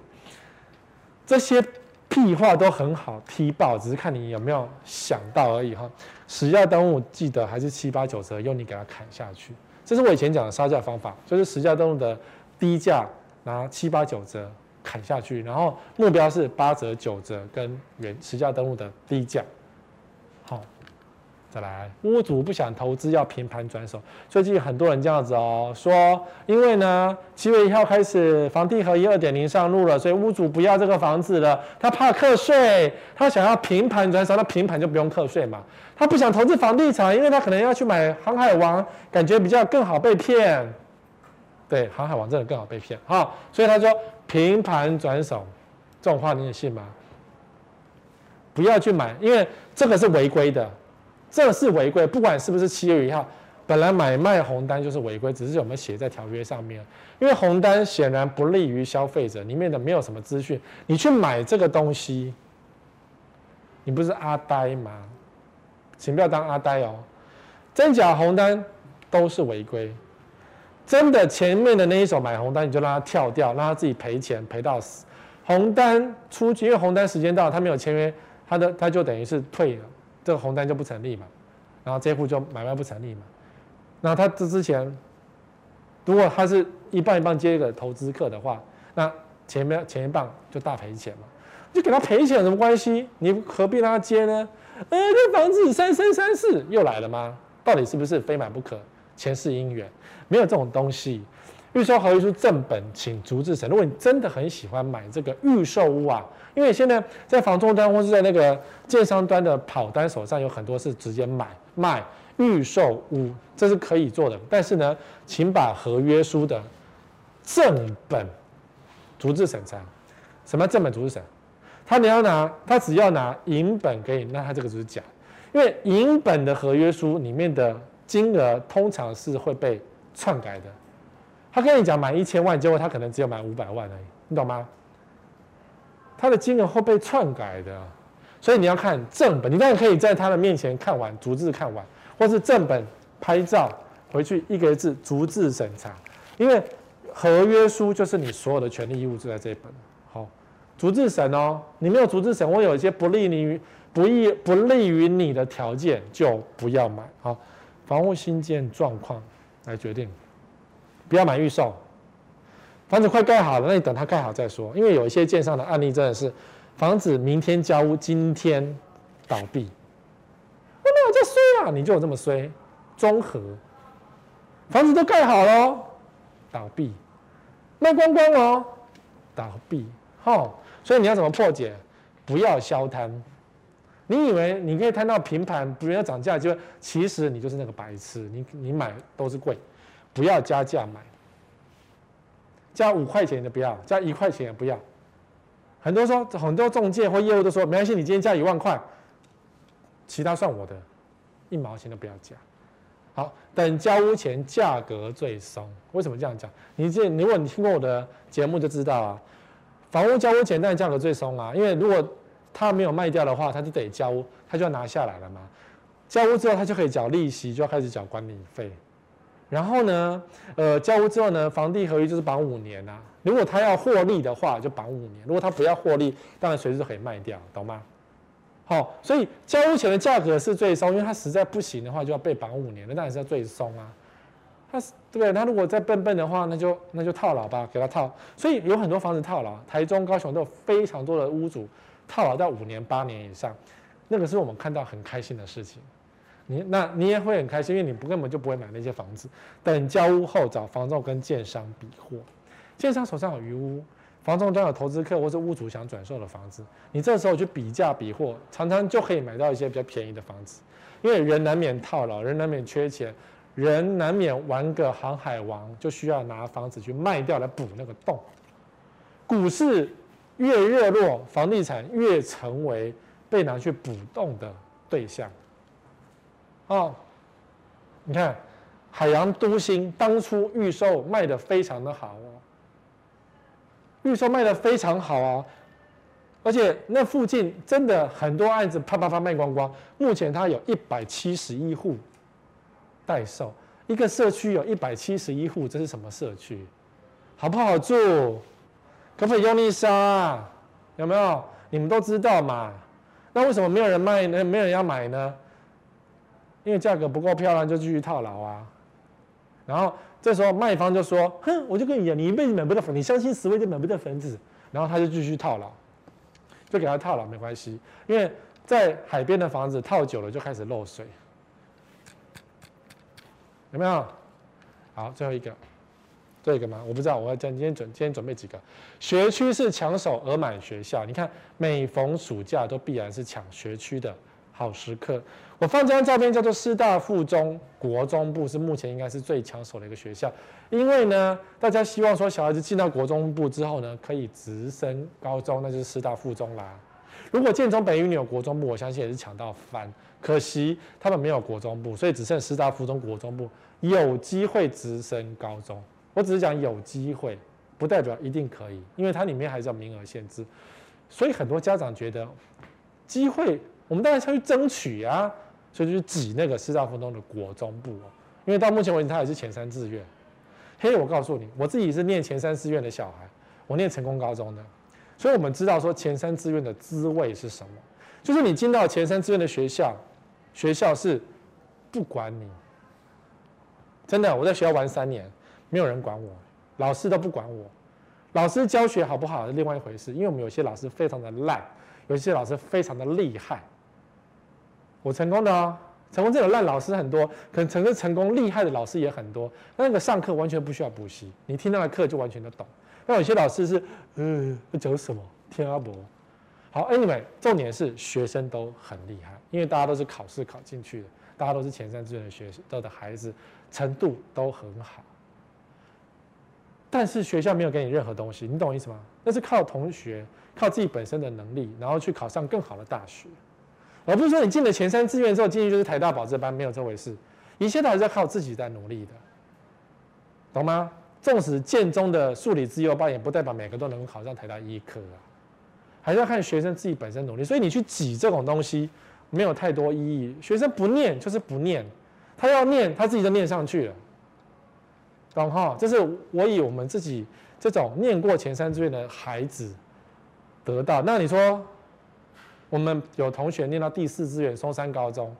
这些屁话都很好踢爆，只是看你有没有想到而已哈。实价登录记得还是七八九折，用你给他砍下去。这是我以前讲的杀价方法，就是实价登录的低价拿七八九折。砍下去，然后目标是八折、九折跟原实价登录的低价。再来，屋主不想投资，要平盘转手。最近很多人这样子哦，说因为呢，七月一号开始房地合一二点零上路了，所以屋主不要这个房子了，他怕课税，他想要平盘转手，那平盘就不用课税嘛。他不想投资房地产，因为他可能要去买航海王，感觉比较更好被骗。对，航海王真的更好被骗哈，所以他说。平盘转手，这种话你也信吗？不要去买，因为这个是违规的，这是违规。不管是不是七月一号，本来买卖红单就是违规，只是有没有写在条约上面。因为红单显然不利于消费者，里面的没有什么资讯。你去买这个东西，你不是阿呆吗？请不要当阿呆哦，真假红单都是违规。真的前面的那一手买红单，你就让他跳掉，让他自己赔钱赔到死。红单出去，因为红单时间到，他没有签约，他的他就等于是退了，这个红单就不成立嘛。然后这户就买卖不成立嘛。然后他这之前，如果他是一半一半接一个投资客的话，那前面前一半就大赔钱嘛。就给他赔钱有什么关系？你何必让他接呢？哎，这房子三生三世又来了吗？到底是不是非买不可？前世姻缘没有这种东西，预售合约书正本请逐字审。如果你真的很喜欢买这个预售屋啊，因为现在在房仲端或是在那个建商端的跑单手上有很多是直接买卖预售屋，这是可以做的。但是呢，请把合约书的正本逐字审查。什么正本逐字审？他你要拿，他只要拿影本给你，那他这个就是假，因为影本的合约书里面的。金额通常是会被篡改的。他跟你讲买一千万，结果他可能只有买五百万而已，你懂吗？他的金额会被篡改的，所以你要看正本。你当然可以在他的面前看完，逐字看完，或是正本拍照回去一个字逐字审查。因为合约书就是你所有的权利义务就在这一本。好，逐字审哦，你没有逐字审，我有一些不利于不利不利于你的条件，就不要买。好。房屋新建状况来决定，不要买预售。房子快盖好了，那你等它盖好再说。因为有一些建商的案例真的是，房子明天交屋，今天倒闭。我哪有这衰啊？你就有这么衰？综合房子都盖好了，倒闭，卖光光哦，倒闭。好，所以你要怎么破解？不要消贪。你以为你可以摊到平盘，不要涨价，就其实你就是那个白痴。你你买都是贵，不要加价买，加五块钱的不要，加一块钱也不要。很多说很多中介或业务都说没关系，你今天加一万块，其他算我的，一毛钱都不要加。好，等交屋前价格最松。为什么这样讲？你这如果你听过我的节目就知道啊，房屋交屋前当然价格最松啊，因为如果他没有卖掉的话，他就得交屋，他就要拿下来了嘛。交屋之后，他就可以缴利息，就要开始缴管理费。然后呢，呃，交屋之后呢，房地合一就是绑五年啊。如果他要获利的话，就绑五年；如果他不要获利，当然随时可以卖掉，懂吗？好，所以交屋前的价格是最松，因为他实在不行的话，就要被绑五年，那当然是要最松啊。他对不对？他如果再笨笨的话，那就那就套牢吧，给他套。所以有很多房子套牢，台中、高雄都有非常多的屋主。套牢到五年、八年以上，那个是我们看到很开心的事情。你那你也会很开心，因为你不根本就不会买那些房子。等交屋后找房仲跟建商比货，建商手上有余屋，房仲端有投资客或是屋主想转售的房子，你这时候去比价比货，常常就可以买到一些比较便宜的房子。因为人难免套牢，人难免缺钱，人难免玩个航海王，就需要拿房子去卖掉来补那个洞。股市越热络，房地产越成为被拿去补洞的对象。哦，你看海洋都心当初预售卖得非常的好哦，预售卖得非常好啊，而且那附近真的很多案子啪啪啪卖光光。目前它有一百七十一户待售，一个社区有一百七十一户，这是什么社区？好不好住？可不可以用力杀？有没有？你们都知道嘛？那为什么没有人卖呢？没有人要买呢？因为价格不够漂亮，就继续套牢啊。然后这时候卖方就说：“哼，我就跟你讲，你一辈子买不到房，你相信十位就买不到房子。”然后他就继续套牢，就给他套牢没关系。因为在海边的房子套久了就开始漏水，有没有？好，最后一个，这一个吗？我不知道，我要讲今天准今天准备几个。学区是抢手额满学校，你看每逢暑假都必然是抢学区的好时刻。我放这张照片叫做师大附中国中部，是目前应该是最抢手的一个学校，因为呢，大家希望说小孩子进到国中部之后呢，可以直升高中，那就是师大附中啦。如果建中北一女有国中部，我相信也是抢到翻。可惜他们没有国中部，所以只剩师大附中国中部有机会直升高中。我只是讲有机会，不代表一定可以，因为它里面还是有名额限制。所以很多家长觉得机会，我们当然要去争取啊。所以就去挤那个师大附中的国中部哦，因为到目前为止他也是前三志愿。嘿，我告诉你，我自己是念前三志愿的小孩，我念成功高中的，所以我们知道说前三志愿的滋味是什么，就是你进到前三志愿的学校，学校是不管你，真的，我在学校玩三年，没有人管我，老师都不管我，老师教学好不好是另外一回事，因为我们有些老师非常的烂，有些老师非常的厉害。我成功的啊，成功这种烂老师很多，可能成功成功厉害的老师也很多。那个上课完全不需要补习，你听他的课就完全都懂。那有些老师是，嗯，讲什么天阿伯。好，Anyway，重点是学生都很厉害，因为大家都是考试考进去的，大家都是前三志愿的学生的孩子，程度都很好。但是学校没有给你任何东西，你懂我意思吗？那是靠同学，靠自己本身的能力，然后去考上更好的大学。而不是说你进了前三志愿之后进去就是台大保证班，没有这回事，一切都还是要靠自己在努力的，懂吗？纵使建中的数理资优班，也不代表每个都能够考上台大医科啊，还是要看学生自己本身努力。所以你去挤这种东西没有太多意义，学生不念就是不念，他要念他自己就念上去了，懂哈？这是我以我们自己这种念过前三志愿的孩子得到。那你说？我们有同学念到第四志愿松山高中，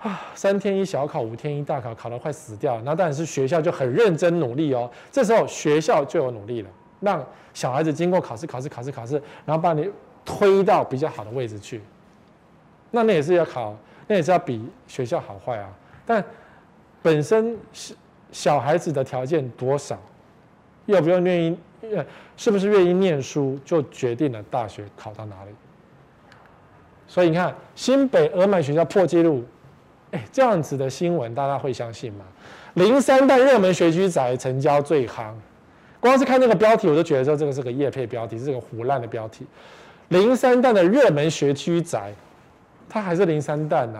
啊，三天一小考，五天一大考，考得快死掉。那当然是学校就很认真努力哦。这时候学校就有努力了，让小孩子经过考试，考试，考试，考试，然后把你推到比较好的位置去。那那也是要考，那也是要比学校好坏啊。但本身小小孩子的条件多少，要不要愿意，是不是愿意念书，就决定了大学考到哪里。所以你看，新北俄满学校破纪录，哎，这样子的新闻大家会相信吗？零三代热门学区宅成交最夯，光是看那个标题，我就觉得说这个是个业配标题，是个胡烂的标题。零三代的热门学区宅，它还是零三代呐，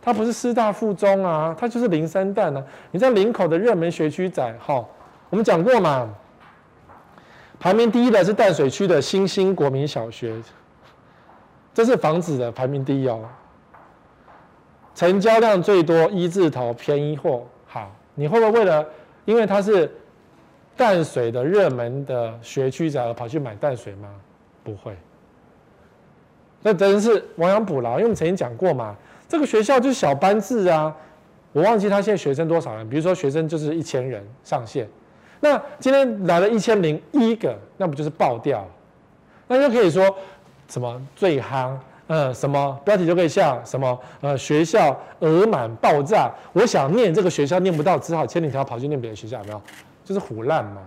它不是师大附中啊，它就是零三代呢。你在林口的热门学区宅，哈，我们讲过嘛，排名第一的是淡水区的新兴国民小学。这是房子的排名第一哦，成交量最多一字头便宜货。好，你会不会为了因为它是淡水的热门的学区宅而跑去买淡水吗？不会，那真是亡羊补牢。因为我们曾经讲过嘛，这个学校就是小班制啊，我忘记他现在学生多少人，比如说学生就是一千人上限，那今天来了一千零一个，那不就是爆掉？那就可以说。什么最夯？呃，什么标题就可以下什么？呃，学校额满爆炸，我想念这个学校念不到，只好千里迢跑去念别的学校，有没有？就是唬烂嘛。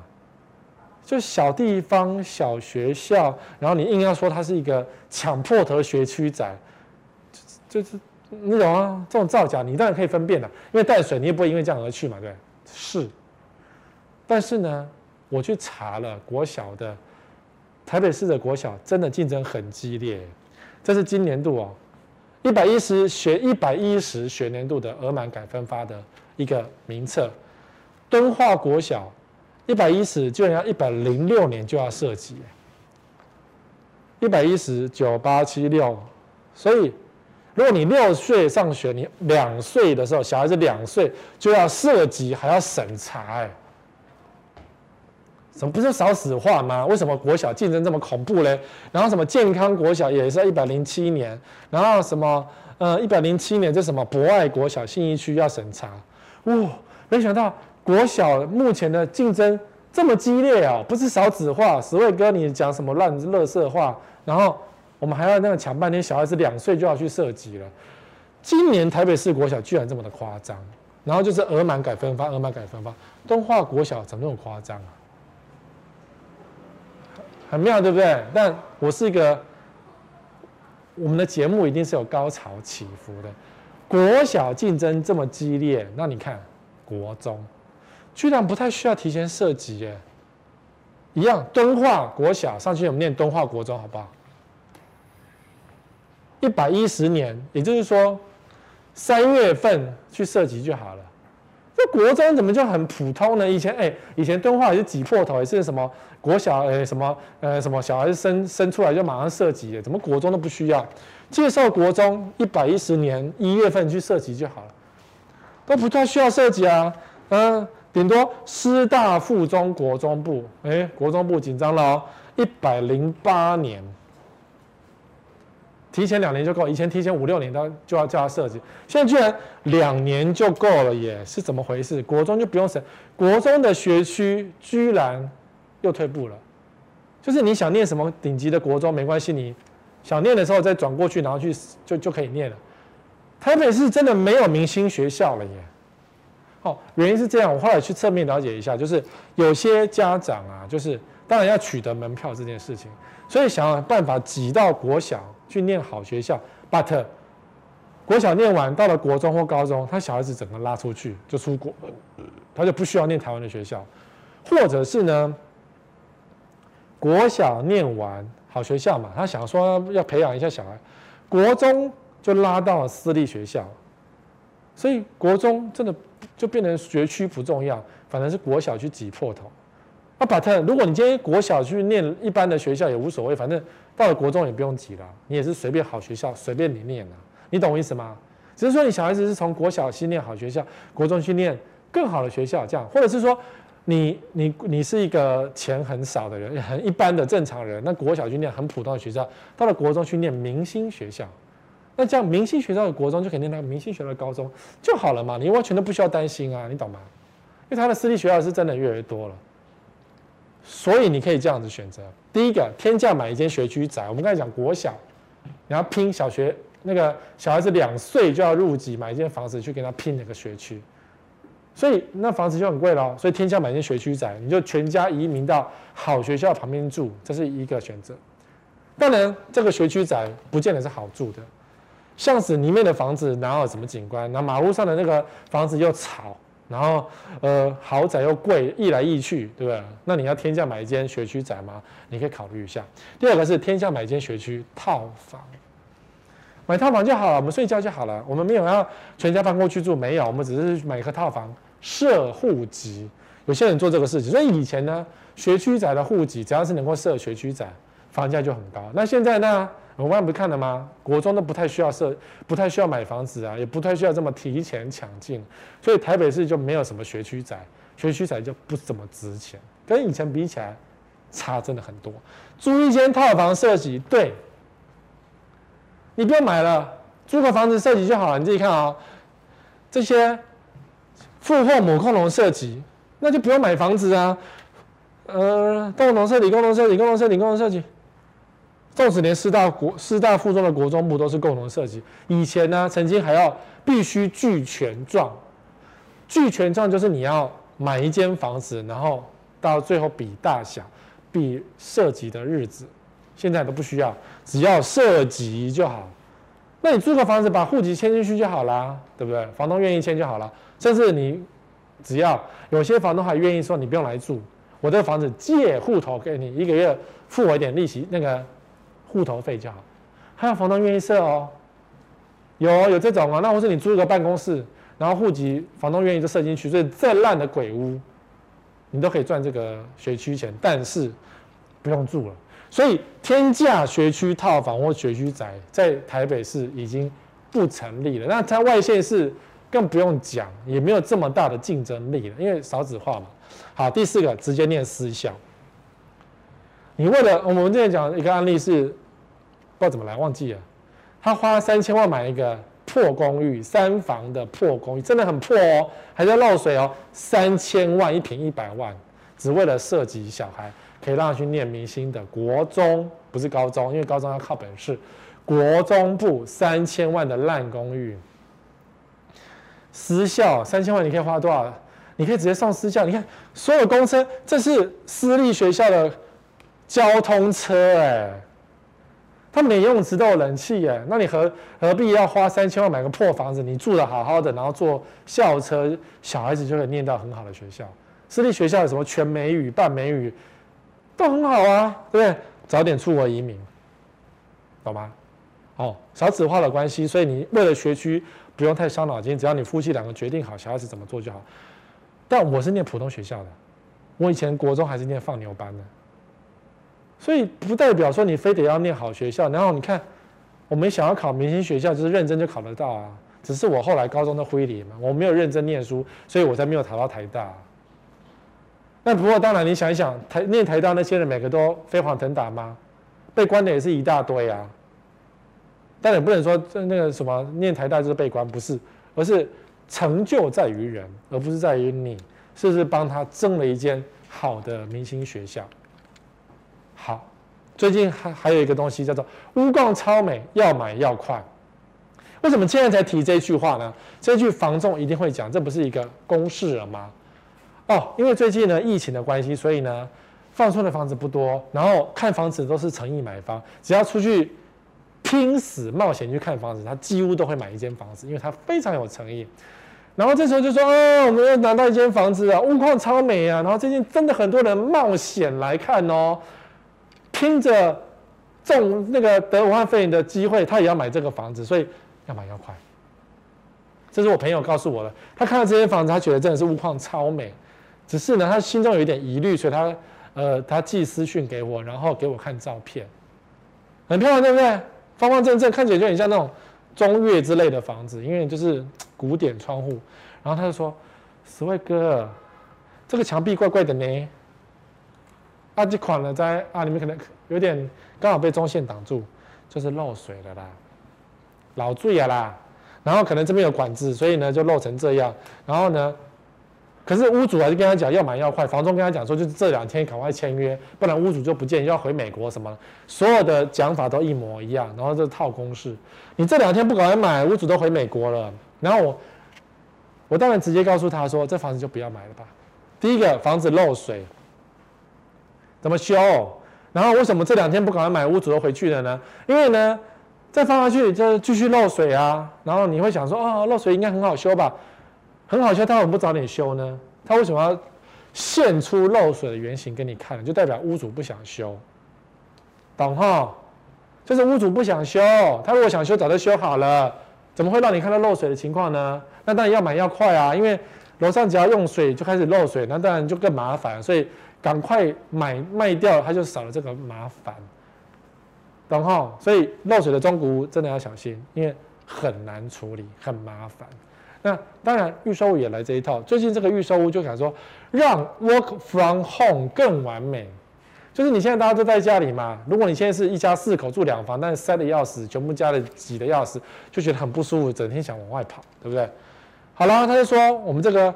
就小地方小学校，然后你硬要说它是一个抢破头学区仔，就是你懂啊？这种造假你当然可以分辨的，因为淡水你也不会因为这样而去嘛，对？是。但是呢，我去查了国小的台北市的国小，真的竞争很激烈。这是今年度哦，一百一十学一百一十学年度的额满改分发的一个名册，敦化国小。一百一十就要一百零六年就要设籍，一百一十九八七六，所以如果你六岁上学，你两岁的时候，小孩子两岁就要设籍，还要审查，哎，怎么不是少子化吗？为什么国小竞争这么恐怖嘞？然后什么健康国小也是要一百零七年，然后什么呃一百零七年这什么博爱国小信义区要审查，哇，没想到。国小目前的竞争这么激烈啊，不是少子化，十位哥你讲什么烂垃圾话，然后我们还要那个抢半天，小孩子两岁就要去设籍了。今年台北市国小居然这么的夸张，然后就是额满改分发，额满改分发，东化国小怎么那么夸张啊？很妙，对不对？但我是一个，我们的节目一定是有高潮起伏的。国小竞争这么激烈，那你看国中。居然不太需要提前设籍耶，一样敦化国小上去我们念敦化国中好不好？一百一十年，也就是说三月份去设籍就好了。这国中怎么就很普通呢？以前哎，以前敦化也是挤破头，也是什么国小哎什么呃什么小孩子生生出来就马上设籍耶，怎么国中都不需要？介绍国中一百一十年一月份去设籍就好了，都不太需要设计啊，嗯。顶多师大附中国中部，哎，国中部紧张了哦，一百零八年，提前两年就够，以前提前五六年都就要叫他设计，现在居然两年就够了耶，是怎么回事？国中就不用审，国中的学区居然又退步了，就是你想念什么顶级的国中没关系，你想念的时候再转过去，然后去就就可以念了。台北市真的没有明星学校了耶。哦，原因是这样，我后来去侧面了解一下，就是有些家长啊，就是当然要取得门票这件事情，所以想办法挤到国小去念好学校，but 国小念完到了国中或高中，他小孩子整个拉出去就出国，他就不需要念台湾的学校，或者是呢，国小念完好学校嘛，他想说要培养一下小孩，国中就拉到了私立学校，所以国中真的。就变成学区不重要，反正是国小去挤破头。啊，把特，如果你今天国小去念一般的学校也无所谓，反正到了国中也不用挤了，你也是随便好学校随便你念了，你懂我意思吗？只是说你小孩子是从国小去念好学校，国中去念更好的学校，这样，或者是说你你你是一个钱很少的人，很一般的正常人，那国小去念很普通的学校，到了国中去念明星学校。那这样明星学校的国中就肯定那个明星学校的高中就好了嘛，你完全都不需要担心啊，你懂吗？因为他的私立学校是真的越来越多了，所以你可以这样子选择：第一个，天价买一间学区宅。我们刚才讲国小，你要拼小学那个小孩子两岁就要入籍，买一间房子去跟他拼那个学区，所以那房子就很贵了。所以天价买一间学区宅，你就全家移民到好学校旁边住，这是一个选择。当然，这个学区宅不见得是好住的。巷子里面的房子哪有什么景观？那马路上的那个房子又吵，然后呃豪宅又贵，易来易去，对不对？那你要天价买一间学区宅吗？你可以考虑一下。第二个是天价买一间学区套房，买套房就好了，我们睡觉就好了，我们没有要全家搬过去住，没有，我们只是买一个套房设户籍。有些人做这个事情，所以以前呢，学区宅的户籍只要是能够设学区宅，房价就很高。那现在呢？我们不是看了吗？国中都不太需要设，不太需要买房子啊，也不太需要这么提前抢进，所以台北市就没有什么学区宅，学区宅就不怎么值钱，跟以前比起来差真的很多。租一间套房设计，对，你不用买了，租个房子设计就好了。你自己看啊、哦，这些父或母共同设计，那就不用买房子啊。呃，共同设籍，共同设籍，共同设籍，共同设计。纵使连师大国师大附中的国中部都是共同设籍，以前呢，曾经还要必须具权状，具权状就是你要买一间房子，然后到最后比大小，比设籍的日子，现在都不需要，只要设籍就好。那你租个房子，把户籍迁进去就好啦，对不对？房东愿意迁就好了，甚至你只要有些房东还愿意说你不用来住，我这个房子借户头给你，一个月付我一点利息，那个户头费就好。还有房东愿意设哦，有有这种啊，那或是你租一个办公室，然后户籍房东愿意就设进去，所以再烂的鬼屋，你都可以赚这个学区钱，但是不用住了。所以天价学区套房或学区宅在台北市已经不成立了。那在外县市更不用讲，也没有这么大的竞争力了，因为少子化嘛。好，第四个直接念私校。你为了我们之前讲一个案例是不知道怎么来忘记了，他花三千万买一个破公寓，三房的破公寓，真的很破哦，还在漏水哦，三千万一平一百万，只为了设籍小孩。可以让他去念明星的国中，不是高中，因为高中要靠本事。国中部三千万的烂公寓，私校三千万，你可以花多少？你可以直接送私校。你看所有公车，这是私立学校的交通车哎，他们连游泳池都有冷气耶，那你何何必要花三千万买个破房子？你住得好好的，然后坐校车，小孩子就可以念到很好的学校。私立学校有什么全美语、半美语？都很好啊，对不对？早点出国移民，懂吗？哦，少子化的关系，所以你为了学区不用太伤脑筋，只要你夫妻两个决定好小孩子怎么做就好。但我是念普通学校的，我以前国中还是念放牛班的，所以不代表说你非得要念好学校。然后你看，我们想要考明星学校，就是认真就考得到啊。只是我后来高中的挥礼嘛，我没有认真念书，所以我才没有考到台大。那不过当然，你想一想，台念台大那些人每个都飞黄腾达吗？被关的也是一大堆啊。但也不能说那个什么念台大就是被关，不是，而是成就在于人，而不是在于你是不是帮他争了一间好的明星学校。好，最近还还有一个东西叫做屋况超美，要买要快。为什么现在才提这句话呢？这句房仲一定会讲，这不是一个公式了吗？哦，因为最近呢疫情的关系，所以呢放出的房子不多，然后看房子都是诚意买方，只要出去拼死冒险去看房子，他几乎都会买一间房子，因为他非常有诚意。然后这时候就说，哦，我们要拿到一间房子啊，屋况超美啊，然后最近真的很多人冒险来看哦，拼着中那个得武汉肺炎的机会，他也要买这个房子，所以要买要快。这是我朋友告诉我的，他看到这些房子，他觉得真的是屋况超美。只是呢，他心中有一点疑虑，所以他，呃，他寄私讯给我，然后给我看照片，很漂亮，对不对？方方正正，看起来就很像那种中越之类的房子，因为就是古典窗户。然后他就说：“十位哥，这个墙壁怪怪的呢。啊，这款呢，在啊里面可能有点刚好被中线挡住，就是漏水了啦，老醉啊啦。然后可能这边有管子，所以呢就漏成这样。然后呢？”可是屋主还是跟他讲要买要快，房东跟他讲说就是这两天赶快签约，不然屋主就不见，要回美国什么，所有的讲法都一模一样，然后这套公式，你这两天不赶快买，屋主都回美国了。然后我，我当然直接告诉他说，这房子就不要买了吧。第一个房子漏水，怎么修？然后为什么这两天不赶快买，屋主都回去了呢？因为呢，再放下去就继续漏水啊。然后你会想说，哦，漏水应该很好修吧？很好修，他为什么不早点修呢？他为什么要现出漏水的原型给你看？就代表屋主不想修，懂哈？就是屋主不想修，他如果想修，早就修好了，怎么会让你看到漏水的情况呢？那当然要买要快啊，因为楼上只要用水就开始漏水，那当然就更麻烦，所以赶快买卖掉，他就少了这个麻烦，懂哈？所以漏水的中古屋真的要小心，因为很难处理，很麻烦。那当然，预售屋也来这一套。最近这个预售屋就想说，让 work from home 更完美，就是你现在大家都在家里嘛。如果你现在是一家四口住两房，但是塞的要死，全部家里挤的要死，就觉得很不舒服，整天想往外跑，对不对？好了，他就说我们这个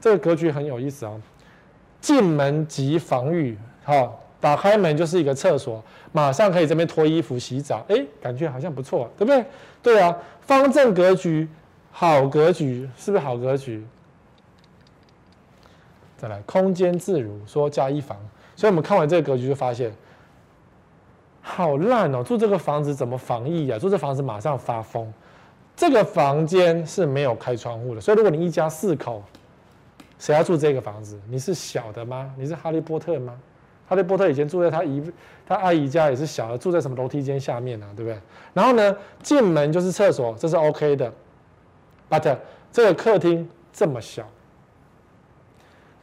这个格局很有意思哦，进门即防御，好，打开门就是一个厕所，马上可以这边脱衣服洗澡，哎，感觉好像不错，对不对？对啊，方正格局。好格局是不是好格局？再来空间自如，说加一房，所以我们看完这个格局就发现，好烂哦，住这个房子怎么防疫啊？住这房子马上发疯。这个房间是没有开窗户的，所以如果你一家四口，谁要住这个房子？你是小的吗？你是哈利波特吗？哈利波特以前住在他姨、他阿姨家也是小的，住在什么楼梯间下面、啊？对不对？然后呢，进门就是厕所，这是 OK 的。But 这个客厅这么小，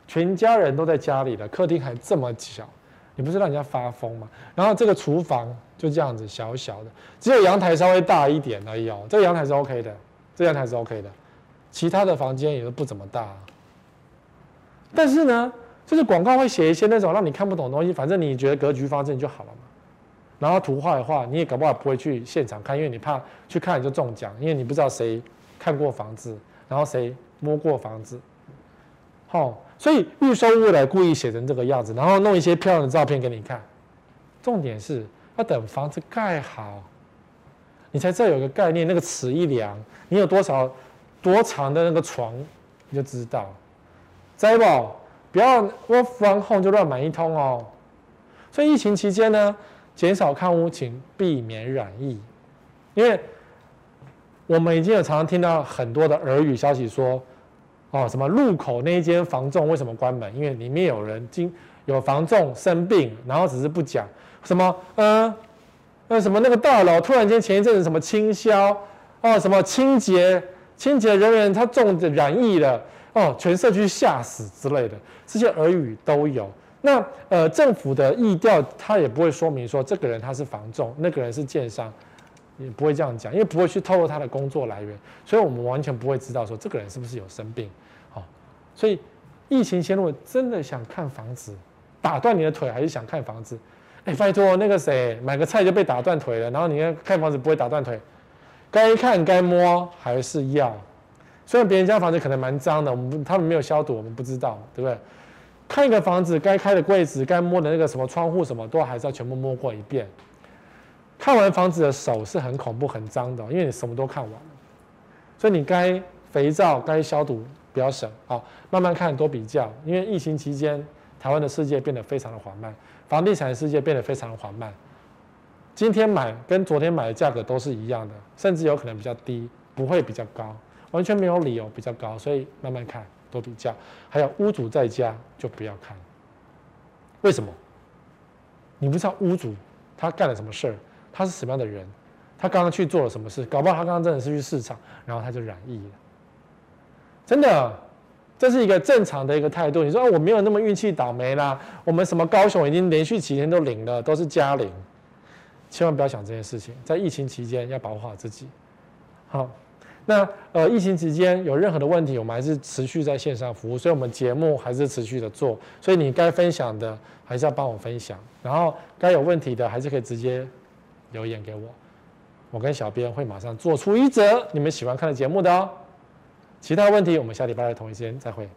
全家人都在家里了，客厅还这么小，你不是让人家发疯吗？然后这个厨房就这样子小小的，只有阳台稍微大一点而已哦。这个阳台是 OK 的，这个阳台是 OK 的，其他的房间也都不怎么大。但是呢，就是广告会写一些那种让你看不懂的东西，反正你觉得格局方正就好了嘛。然后图画的话，你也搞不好不会去现场看，因为你怕去看你就中奖，因为你不知道谁看过房子，然后谁摸过房子。好，所以预售屋来故意写成这个样子，然后弄一些漂亮的照片给你看。重点是要等房子盖好，你才知道有个概念，那个尺一量，你有多少多长的那个床，你就知道。知不？不要 work from home 就乱买一通哦。所以疫情期间呢，减少看屋，请避免染疫。因为我们已经有常常听到很多的耳语消息说，哦，什么路口那一间房仲为什么关门？因为里面有人经有房仲生病，然后只是不讲什么，嗯，那什么那个大楼突然间前一阵子什么清消，哦，什么清洁清洁人员他中染疫了。哦，全社区吓死之类的，这些耳语都有。那呃，政府的意调他也不会说明说这个人他是房仲，那个人是建商，也不会这样讲，因为不会去透露他的工作来源，所以我们完全不会知道说这个人是不是有生病。好，所以疫情前如果真的想看房子，打断你的腿还是想看房子？哎，拜托那个谁买个菜就被打断腿了，然后你看看房子不会打断腿，该看该摸还是要。虽然别人家房子可能蛮脏的，我们他们没有消毒，我们不知道，对不对？看一个房子，该开的柜子，该摸的那个什么窗户，什么都还是要全部摸过一遍。看完房子的手是很恐怖、很脏的，因为你什么都看完了，所以你该肥皂、该消毒不要省啊，慢慢看多比较。因为疫情期间，台湾的世界变得非常的缓慢，房地产的世界变得非常的缓慢。今天买跟昨天买的价格都是一样的，甚至有可能比较低，不会比较高。完全没有理由比较高，所以慢慢看，多比较。还有屋主在家就不要看，为什么？你不知道屋主他干了什么事儿，他是什么样的人，他刚刚去做了什么事，搞不好他刚刚真的是去市场，然后他就染疫了。真的，这是一个正常的一个态度。你说我没有那么运气倒霉啦，我们什么高雄已经连续几天都零了，都是加零，千万不要想这件事情。在疫情期间要保护好自己。好。那呃，疫情期间有任何的问题，我们还是持续在线上服务，所以我们节目还是持续的做。所以你该分享的还是要帮我分享，然后该有问题的还是可以直接留言给我，我跟小编会马上做出一则你们喜欢看的节目的哦。其他问题我们下礼拜的同一时间再会。